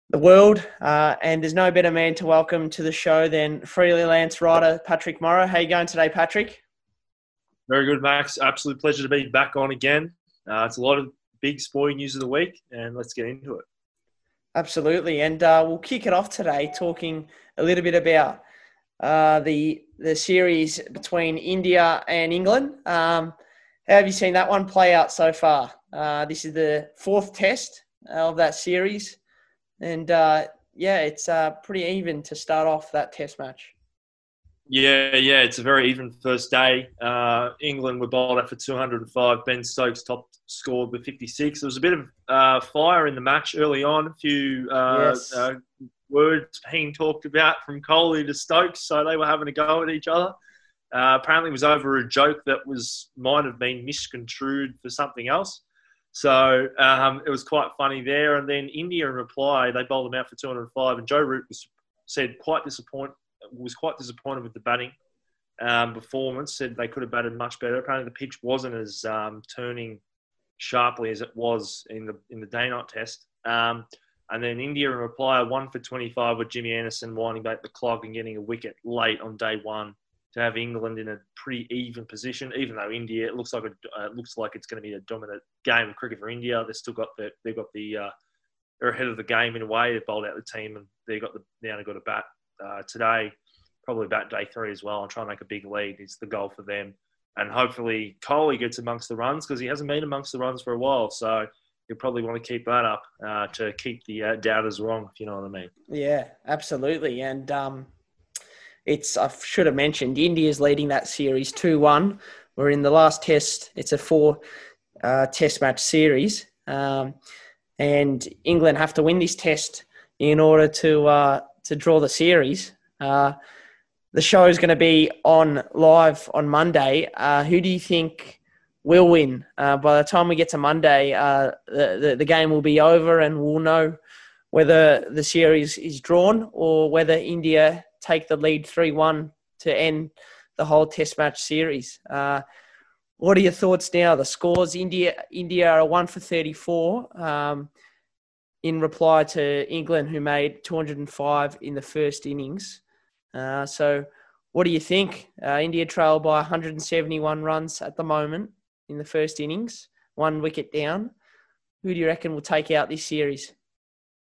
the world. Uh, and there's no better man to welcome to the show than freelance writer Patrick Morrow. How you going today, Patrick? Very good, Max. Absolute pleasure to be back on again. Uh, it's a lot of big sporting news of the week, and let's get into it. Absolutely. And uh, we'll kick it off today talking a little bit about uh, the the series between India and England. Um, how have you seen that one play out so far? Uh, this is the fourth test of that series, and uh, yeah, it's uh, pretty even to start off that test match. Yeah, yeah, it's a very even first day. Uh, England were bowled out for 205. Ben Stokes top scored with 56. There was a bit of uh, fire in the match early on. A few uh, yes. Words being talked about from Kohli to Stokes, so they were having a go at each other. Uh, apparently, it was over a joke that was might have been misconstrued for something else. So um, it was quite funny there. And then India, in reply, they bowled them out for 205, and Joe Root was said quite disappointed was quite disappointed with the batting um, performance. Said they could have batted much better. Apparently, the pitch wasn't as um, turning sharply as it was in the in the day night test. Um, and then India in reply, one for 25 with Jimmy Anderson winding back the clock and getting a wicket late on day one to have England in a pretty even position. Even though India, it looks like a, uh, looks like it's going to be a dominant game of cricket for India. They've still got the they've got the uh, they're ahead of the game in a way. They've bowled out the team and they've got the now they've got a bat uh, today, probably about day three as well, and try and make a big lead. is the goal for them. And hopefully Kohli gets amongst the runs because he hasn't been amongst the runs for a while. So you'll probably want to keep that up uh, to keep the uh, doubters wrong, if you know what I mean. Yeah, absolutely. And um, it's I should have mentioned India's leading that series two one. We're in the last test. It's a four uh, test match series, um, and England have to win this test in order to uh, to draw the series. Uh, the show is going to be on live on Monday. Uh, who do you think will win? Uh, by the time we get to Monday, uh, the, the, the game will be over, and we'll know whether the series is drawn or whether India take the lead three one to end the whole Test match series. Uh, what are your thoughts now? The scores: India India are one for thirty four. Um, in reply to England, who made 205 in the first innings. Uh, so, what do you think? Uh, India trail by 171 runs at the moment in the first innings, one wicket down. Who do you reckon will take out this series?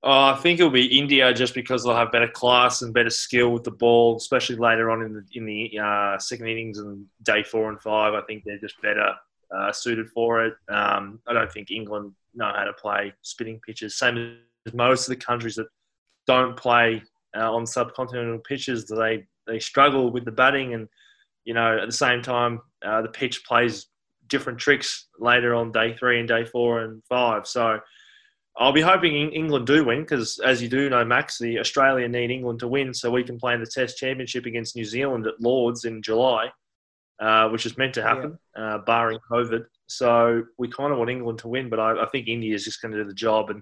Oh, I think it'll be India just because they'll have better class and better skill with the ball, especially later on in the in the uh, second innings and day four and five. I think they're just better uh, suited for it. Um, I don't think England know how to play spinning pitches. Same as most of the countries that don't play uh, on subcontinental pitches. They they struggle with the batting, and you know at the same time uh, the pitch plays different tricks later on day three and day four and five. So I'll be hoping England do win because, as you do know, Max, the Australia need England to win so we can play in the Test Championship against New Zealand at Lords in July, uh, which is meant to happen, yeah. uh, barring COVID. So we kind of want England to win, but I, I think India is just going to do the job and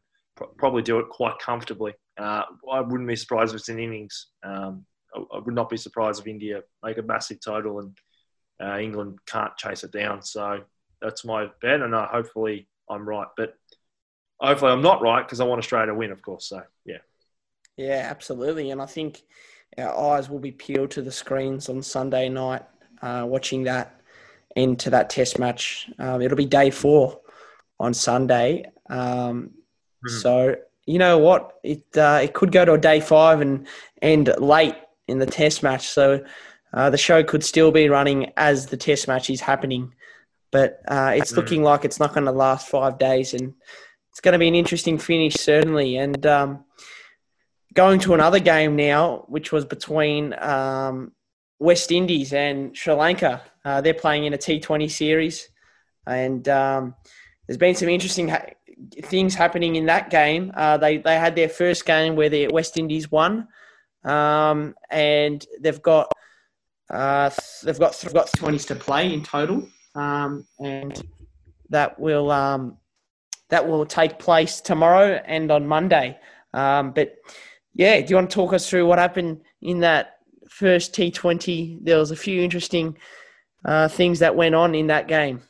probably do it quite comfortably. Uh, I wouldn't be surprised if it's in innings. Um, I, I, would not be surprised if India make a massive total and uh, England can't chase it down. So that's my bet, and uh, hopefully I'm right. But hopefully I'm not right because I want Australia to win, of course. So yeah. Yeah, absolutely, and I think our eyes will be peeled to the screens on Sunday night, uh, watching that into that Test match. Um, it'll be day four on Sunday. Um, mm-hmm. So you know what, it uh, it could go to a day five and end late in the Test match. So uh, the show could still be running as the Test match is happening, but uh, it's mm-hmm. looking like it's not going to last five days and it's going to be an interesting finish, certainly. And um, going to another game now, which was between um, West Indies and Sri Lanka. Uh, they're playing in a T20 series, and um, there's been some interesting ha- things happening in that game. Uh, they they had their first game where the West Indies won, um, and they've got uh, they've got they've got 20s to play in total, um, and that will um, that will take place tomorrow and on Monday. Um, but yeah, do you want to talk us through what happened in that first T20? There was a few interesting uh, things that went on in that game.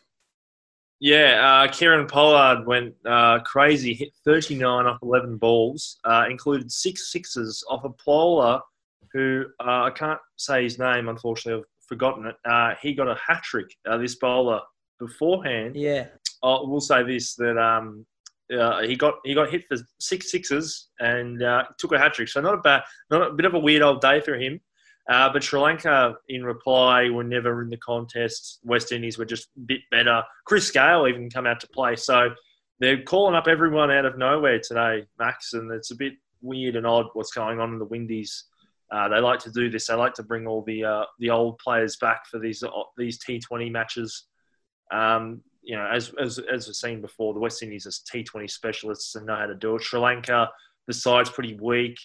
Yeah, uh, Kieron Pollard went uh, crazy, hit 39 off 11 balls, uh, included six sixes off a bowler who uh, I can't say his name, unfortunately, I've forgotten it. Uh, he got a hat trick, uh, this bowler, beforehand. Yeah. I will say this that um, uh, he got he got hit for six sixes and uh, took a hat trick. So not a bad, not a bit of a weird old day for him. Uh, but Sri Lanka, in reply, were never in the contest. West Indies were just a bit better. Chris Gayle even come out to play. So they're calling up everyone out of nowhere today, Max, and it's a bit weird and odd what's going on in the Windies. Uh, they like to do this. They like to bring all the uh, the old players back for these uh, these T20 matches. Um, you know, as, as, as we've seen before, the West Indies are T20 specialists and know how to do it. Sri Lanka, the side's pretty weak.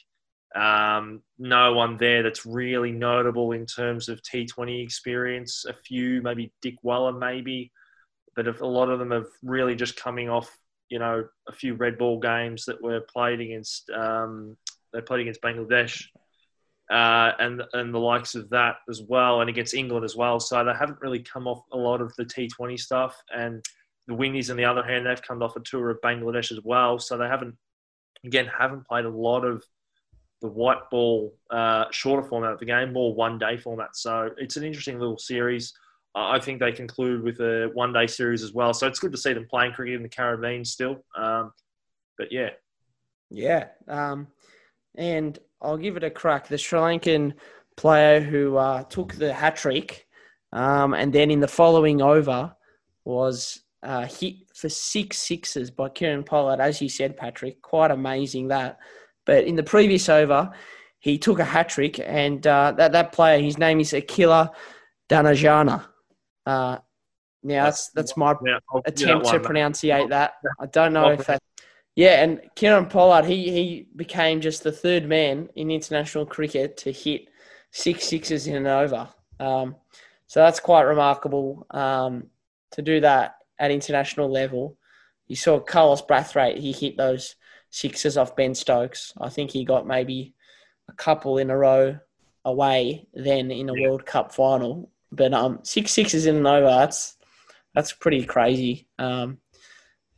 Um, no one there that's really notable in terms of T20 experience. A few, maybe Dickwella, maybe, but a lot of them have really just coming off, you know, a few red ball games that were played against. Um, they played against Bangladesh uh, and and the likes of that as well, and against England as well. So they haven't really come off a lot of the T20 stuff. And the Windies, on the other hand, they've come off a tour of Bangladesh as well. So they haven't, again, haven't played a lot of the white ball uh, shorter format of the game, more one day format. So it's an interesting little series. I think they conclude with a one day series as well. So it's good to see them playing cricket in the Caribbean still. Um, but yeah. Yeah. Um, and I'll give it a crack. The Sri Lankan player who uh, took the hat trick, um, and then in the following over was uh, hit for six sixes by Kieron Pollard, as you said, Patrick. Quite amazing that. But in the previous over, he took a hat trick, and uh, that that player, his name is Akila Danajana. Uh, now that's that's my yeah, attempt to pronunciate that. I don't know if that yeah, and Kieron Pollard, he, he became just the third man in international cricket to hit six sixes in an over. Um, so that's quite remarkable um, to do that at international level. You saw Carlos Brathwaite, he hit those sixes off Ben Stokes. I think he got maybe a couple in a row away then in a World Cup final. But um, six sixes in an over, that's, that's pretty crazy. Um,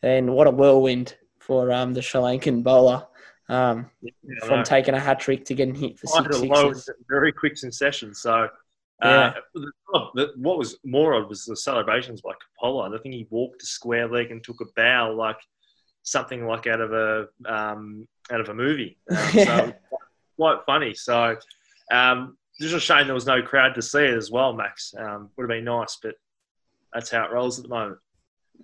and what a whirlwind for um, the Sri Lankan bowler um, yeah, from taking a hat trick to getting hit for six sixes. Very quick succession. So, uh, yeah. what was more of was the celebrations by Pollard. I think he walked a square leg and took a bow like something like out of a um, out of a movie. <laughs> Um, so quite funny. So um, just a shame there was no crowd to see it as well, Max. Um, would have been nice, but that's how it rolls at the moment.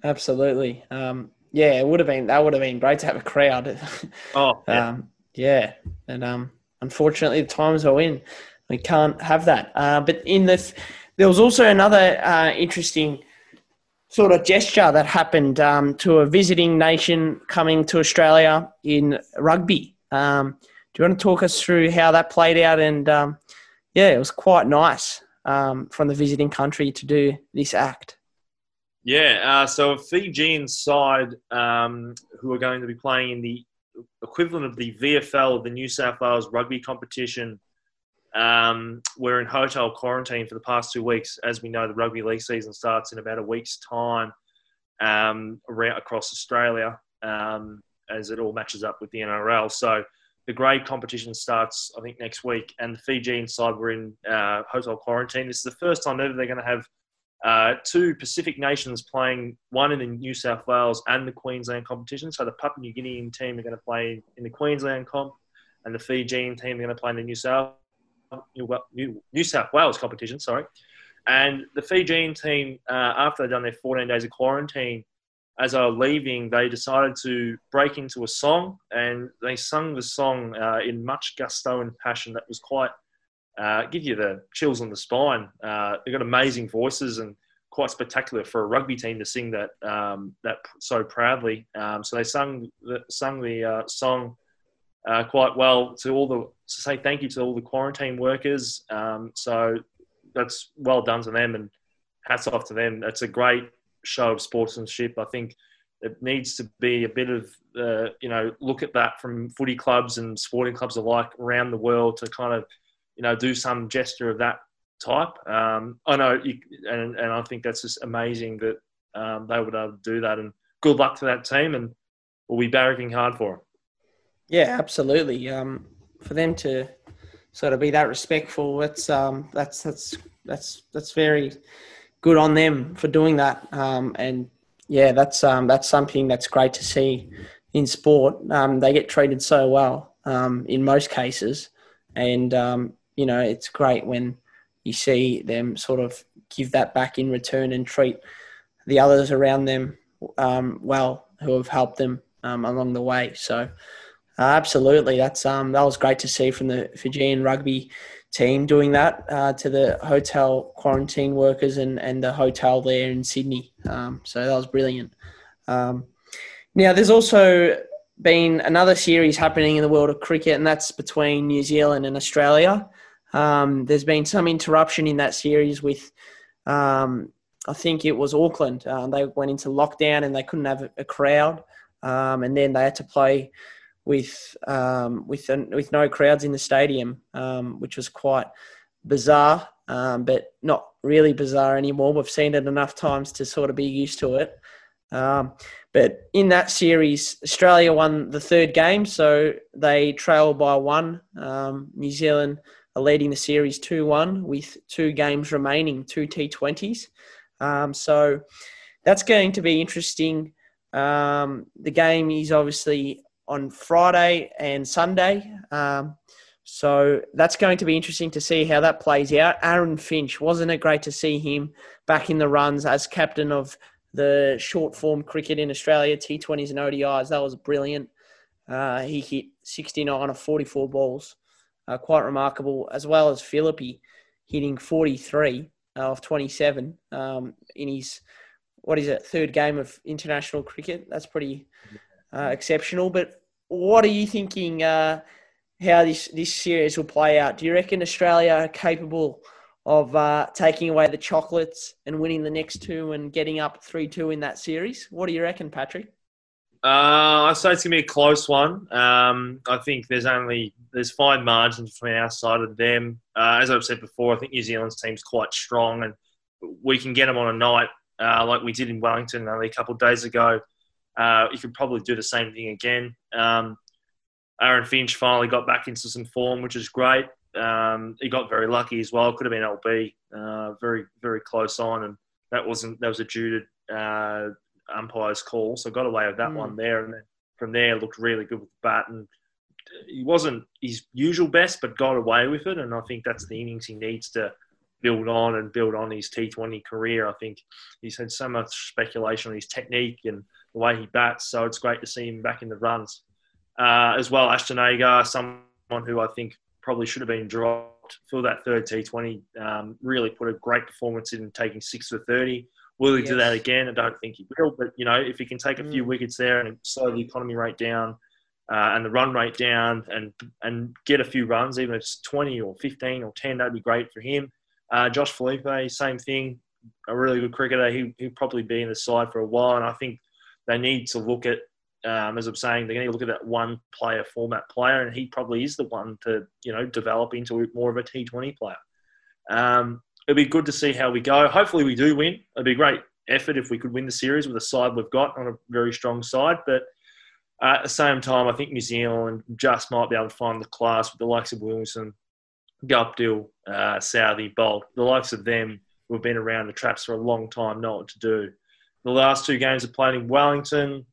Absolutely. Um, yeah, it would have been that would have been great to have a crowd. <laughs> Oh, yeah. um, yeah, and um, unfortunately, the times are in. We can't have that. Uh, but in the, there was also another uh, interesting sort of gesture that happened um, to a visiting nation coming to Australia in rugby. Um, do you want to talk us through how that played out? And um, yeah, it was quite nice um, from the visiting country to do this act. Yeah, uh, so a Fijian side um, who are going to be playing in the equivalent of the VFL, the New South Wales rugby competition, um, we're in hotel quarantine for the past two weeks. As we know, the rugby league season starts in about a week's time um, around, across Australia um, as it all matches up with the NRL. So the grade competition starts, I think, next week. And the Fijian side were in uh, hotel quarantine. This is the first time ever they're going to have uh, two Pacific nations playing, one in the New South Wales and the Queensland competition. So the Papua New Guinean team are going to play in the Queensland comp, and the Fijian team are going to play in the New South New, New South Wales competition, sorry. And the Fijian team, uh, after they'd done their 14 days of quarantine, as they were leaving, they decided to break into a song, and they sung the song uh, in much gusto and passion that was quite uh, give you the chills on the spine. Uh, they've got amazing voices and quite spectacular for a rugby team to sing that um, that so proudly. Um, so they sung the, sung the uh, song uh, quite well to all the to say thank you to all the quarantine workers. Um, so that's well done to them and hats off to them. It's a great show of sportsmanship. I think it needs to be a bit of uh, you know look at that from footy clubs and sporting clubs alike around the world to kind of you know do some gesture of that type. Um, I know, you, and and I think that's just amazing that um, they would able to do that. And good luck to that team, and we'll be barracking hard for them. Yeah, absolutely. Um, for them to sort of be that respectful, that's um, that's that's that's that's very good on them for doing that. Um, and yeah, that's um, that's something that's great to see in sport. Um, they get treated so well um, in most cases, and um, you know it's great when you see them sort of give that back in return and treat the others around them um, well who have helped them um, along the way. So uh, absolutely, that's um, that was great to see from the Fijian rugby team doing that uh, to the hotel quarantine workers and, and the hotel there in Sydney. Um, so that was brilliant. Um, now, there's also been another series happening in the world of cricket, and that's between New Zealand and Australia. Um, there's been some interruption in that series with, um, I think it was Auckland. Uh, they went into lockdown and they couldn't have a crowd, um, and then they had to play with um, with with no crowds in the stadium, um, which was quite bizarre, um, but not really bizarre anymore. We've seen it enough times to sort of be used to it. Um, but in that series, Australia won the third game, so they trailed by one. Um, New Zealand are leading the series 2 1 with two games remaining, two T20s. Um, so that's going to be interesting. the game is obviously on Friday and Sunday. Um, so that's going to be interesting to see how that plays out. Aaron Finch, wasn't it great to see him back in the runs as captain of the short form cricket in Australia, T20s and ODIs? That was brilliant. Uh, he hit 69 of 44 balls, uh, quite remarkable, as well as Philippe hitting 43 of 27 um, in his, what is it, third game of international cricket. That's pretty uh, exceptional. But what are you thinking? Uh, how this this series will play out? Do you reckon Australia are capable of uh, taking away the chocolates and winning the next two and getting up three two in that series? What do you reckon, Patrick? Uh, I say it's gonna be a close one. Um, I think there's only there's fine margins between our side and them. Uh, as I've said before, I think New Zealand's team's quite strong, and we can get them on a night uh, like we did in Wellington only a couple of days ago. Uh, you could probably do the same thing again. Um, Aaron Finch finally got back into some form, which is great. Um, he got very lucky as well. It could have been LB, uh, very very close on, and that wasn't that was a due to uh, umpire's call, so got away with that mm. one there. And then from there, looked really good with the bat, and he wasn't his usual best, but got away with it. And I think that's the innings he needs to build on and build on his T20 career. I think he's had so much speculation on his technique and the way he bats. So it's great to see him back in the runs. Uh, as well, Ashton Agar, someone who I think probably should have been dropped for that third T20. Um, really put a great performance in taking six for 30. Will he yes. do that again? I don't think he will. But, you know, if he can take a few mm. wickets there and slow the economy rate down uh, and the run rate down and and get a few runs, even if it's 20 or 15 or 10, that'd be great for him. Uh, Josh Philippe, same thing, a really good cricketer. He, he'll probably be in the side for a while. And I think they need to look at um, as I'm saying, they're going to look at that one player format player, and he probably is the one to you know develop into more of a T20 player. Um, it'll be good to see how we go. Hopefully, we do win. It'd be a great effort if we could win the series with the side we've got on a very strong side. But uh, at the same time, I think New Zealand just might be able to find the class with the likes of Williamson, Guptill, uh, Southey, Boult, the likes of them who have been around the traps for a long time, know what to do. The last two games are played in Wellington.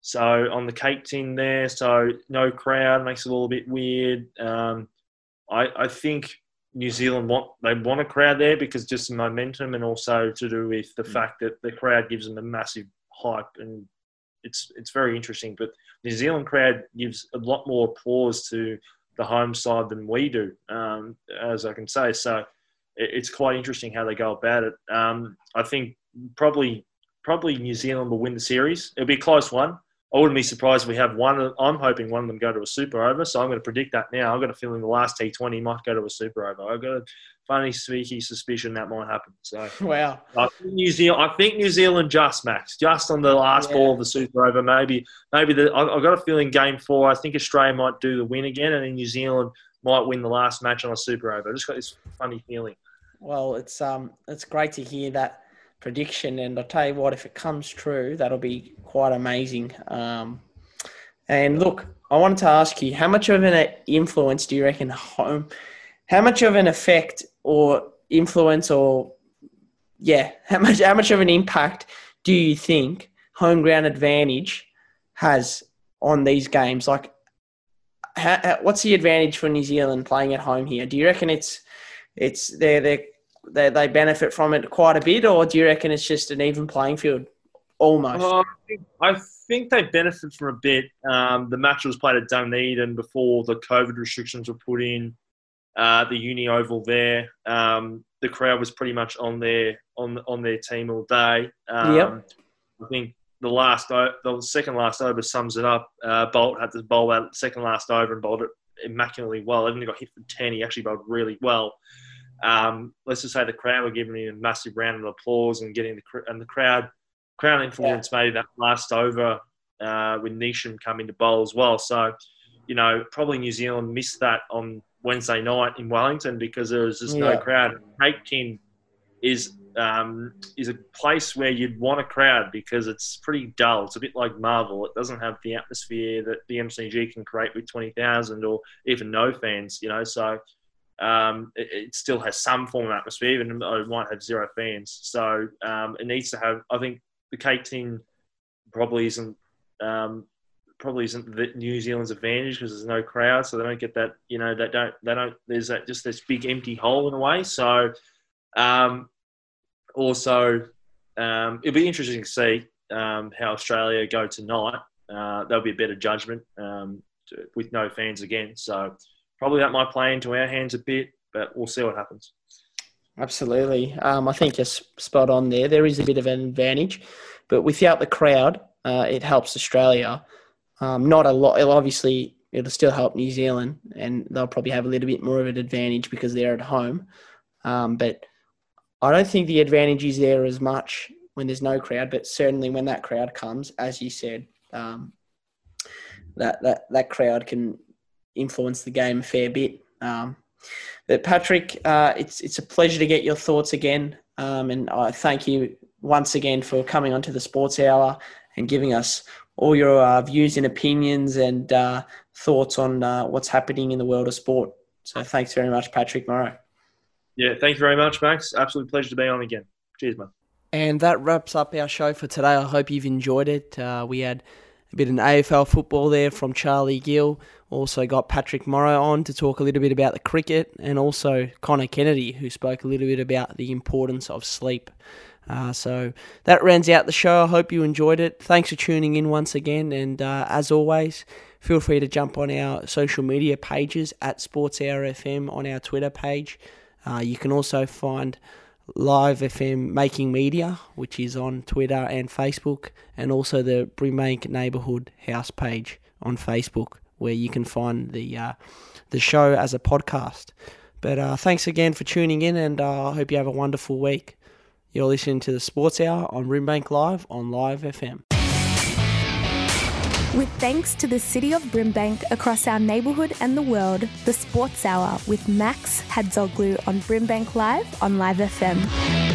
So on the cake tin there, so no crowd makes it all a bit weird. Um, I, I think New Zealand want they want a crowd there because just the momentum and also to do with the mm. fact that the crowd gives them a massive hype and it's it's very interesting. But New Zealand crowd gives a lot more applause to the home side than we do, um, as I can say. So it, it's quite interesting how they go about it. Um, I think probably probably New Zealand will win the series. It'll be a close one. I wouldn't be surprised if we have one. I'm hoping one of them go to a super over, so I'm going to predict that now. I've got a feeling the last T20 might go to a super over. I've got a funny, sneaky suspicion that might happen. So <laughs> wow, I think New Zealand. I think New Zealand just max, just on the last yeah. ball of the super over. Maybe, maybe the. I've got a feeling game four. I think Australia might do the win again, and then New Zealand might win the last match on a super over. I just got this funny feeling. Well, it's um, it's great to hear that prediction. And I'll tell you what, if it comes true, that'll be quite amazing. Um, and look, I wanted to ask you, how much of an influence do you reckon home, how much of an effect or influence or, yeah, how much, how much of an impact do you think home ground advantage has on these games? Like, how, what's the advantage for New Zealand playing at home here? Do you reckon it's, it's they're, they're they, they benefit from it quite a bit, or do you reckon it's just an even playing field? Almost. Uh, I, think, I think they benefit from a bit. Um, the match was played at Dunedin before the COVID restrictions were put in. Uh, the Uni Oval there, um, the crowd was pretty much on their on on their team all day. Um, yep. I think the last the second last over sums it up. Uh, Boult had to bowl that second last over and bowled it immaculately well. Even he got hit for ten, he actually bowled really well. Um, let's just say the crowd were giving him a massive round of applause and getting the and the crowd crowd influence yeah. maybe that last over uh, with Neesham coming to bowl as well. So, you know, probably New Zealand missed that on Wednesday night in Wellington because there was just yeah. no crowd. Tin is um, is a place where you'd want a crowd because it's pretty dull. It's a bit like Marvel. It doesn't have the atmosphere that the MCG can create with twenty thousand or even no fans. You know, so um, it, it, still has some form of atmosphere, even though it might have zero fans. So um, it needs to have. I think the cake tin probably isn't um, probably isn't the New Zealand's advantage because there's no crowd, so they don't get that. You know, they don't. They don't. There's that just this big empty hole in a way. So um, also, um, it'll be interesting to see um, how Australia go tonight. Uh, there'll be a better judgment to, with no fans again. So probably that might play into our hands a bit, but we'll see what happens. Absolutely. Um, I think you're spot on there. There is a bit of an advantage, but without the crowd, uh, it helps Australia. Um, not a lot. Obviously, it'll still help New Zealand, and they'll probably have a little bit more of an advantage because they're at home. Um, but I don't think the advantage is there as much when there's no crowd. But certainly when that crowd comes, as you said, um, that that that crowd can influence the game a fair bit. Um, but Patrick, uh, it's it's a pleasure to get your thoughts again, um, and I thank you once again for coming onto the Sports Hour and giving us all your uh, views and opinions and uh, thoughts on uh, what's happening in the world of sport. So thanks very much, Patrick Morrow. Yeah, thank you very much, Max. Absolute pleasure to be on again. Cheers, man. And that wraps up our show for today. I hope you've enjoyed it. Uh, we had a bit of AFL football there from Charlie Gill. Also got Patrick Morrow on to talk a little bit about the cricket, and also Connor Kennedy, who spoke a little bit about the importance of sleep. Uh, so that rounds out the show. I hope you enjoyed it. Thanks for tuning in once again, and uh, as always, feel free to jump on our social media pages at Sports Hour FM on our Twitter page. Uh, you can also find Live FM Making Media, which is on Twitter and Facebook, and also the Brimbank Neighbourhood House page on Facebook, where you can find the uh, the show as a podcast. But uh, thanks again for tuning in, and uh, I hope you have a wonderful week. You're listening to the Sports Hour on Brimbank Live on Live FM. With thanks to the City of Brimbank across our neighbourhood and the world, the Sports Hour with Max Hadzoglu on Brimbank Live on Live FM.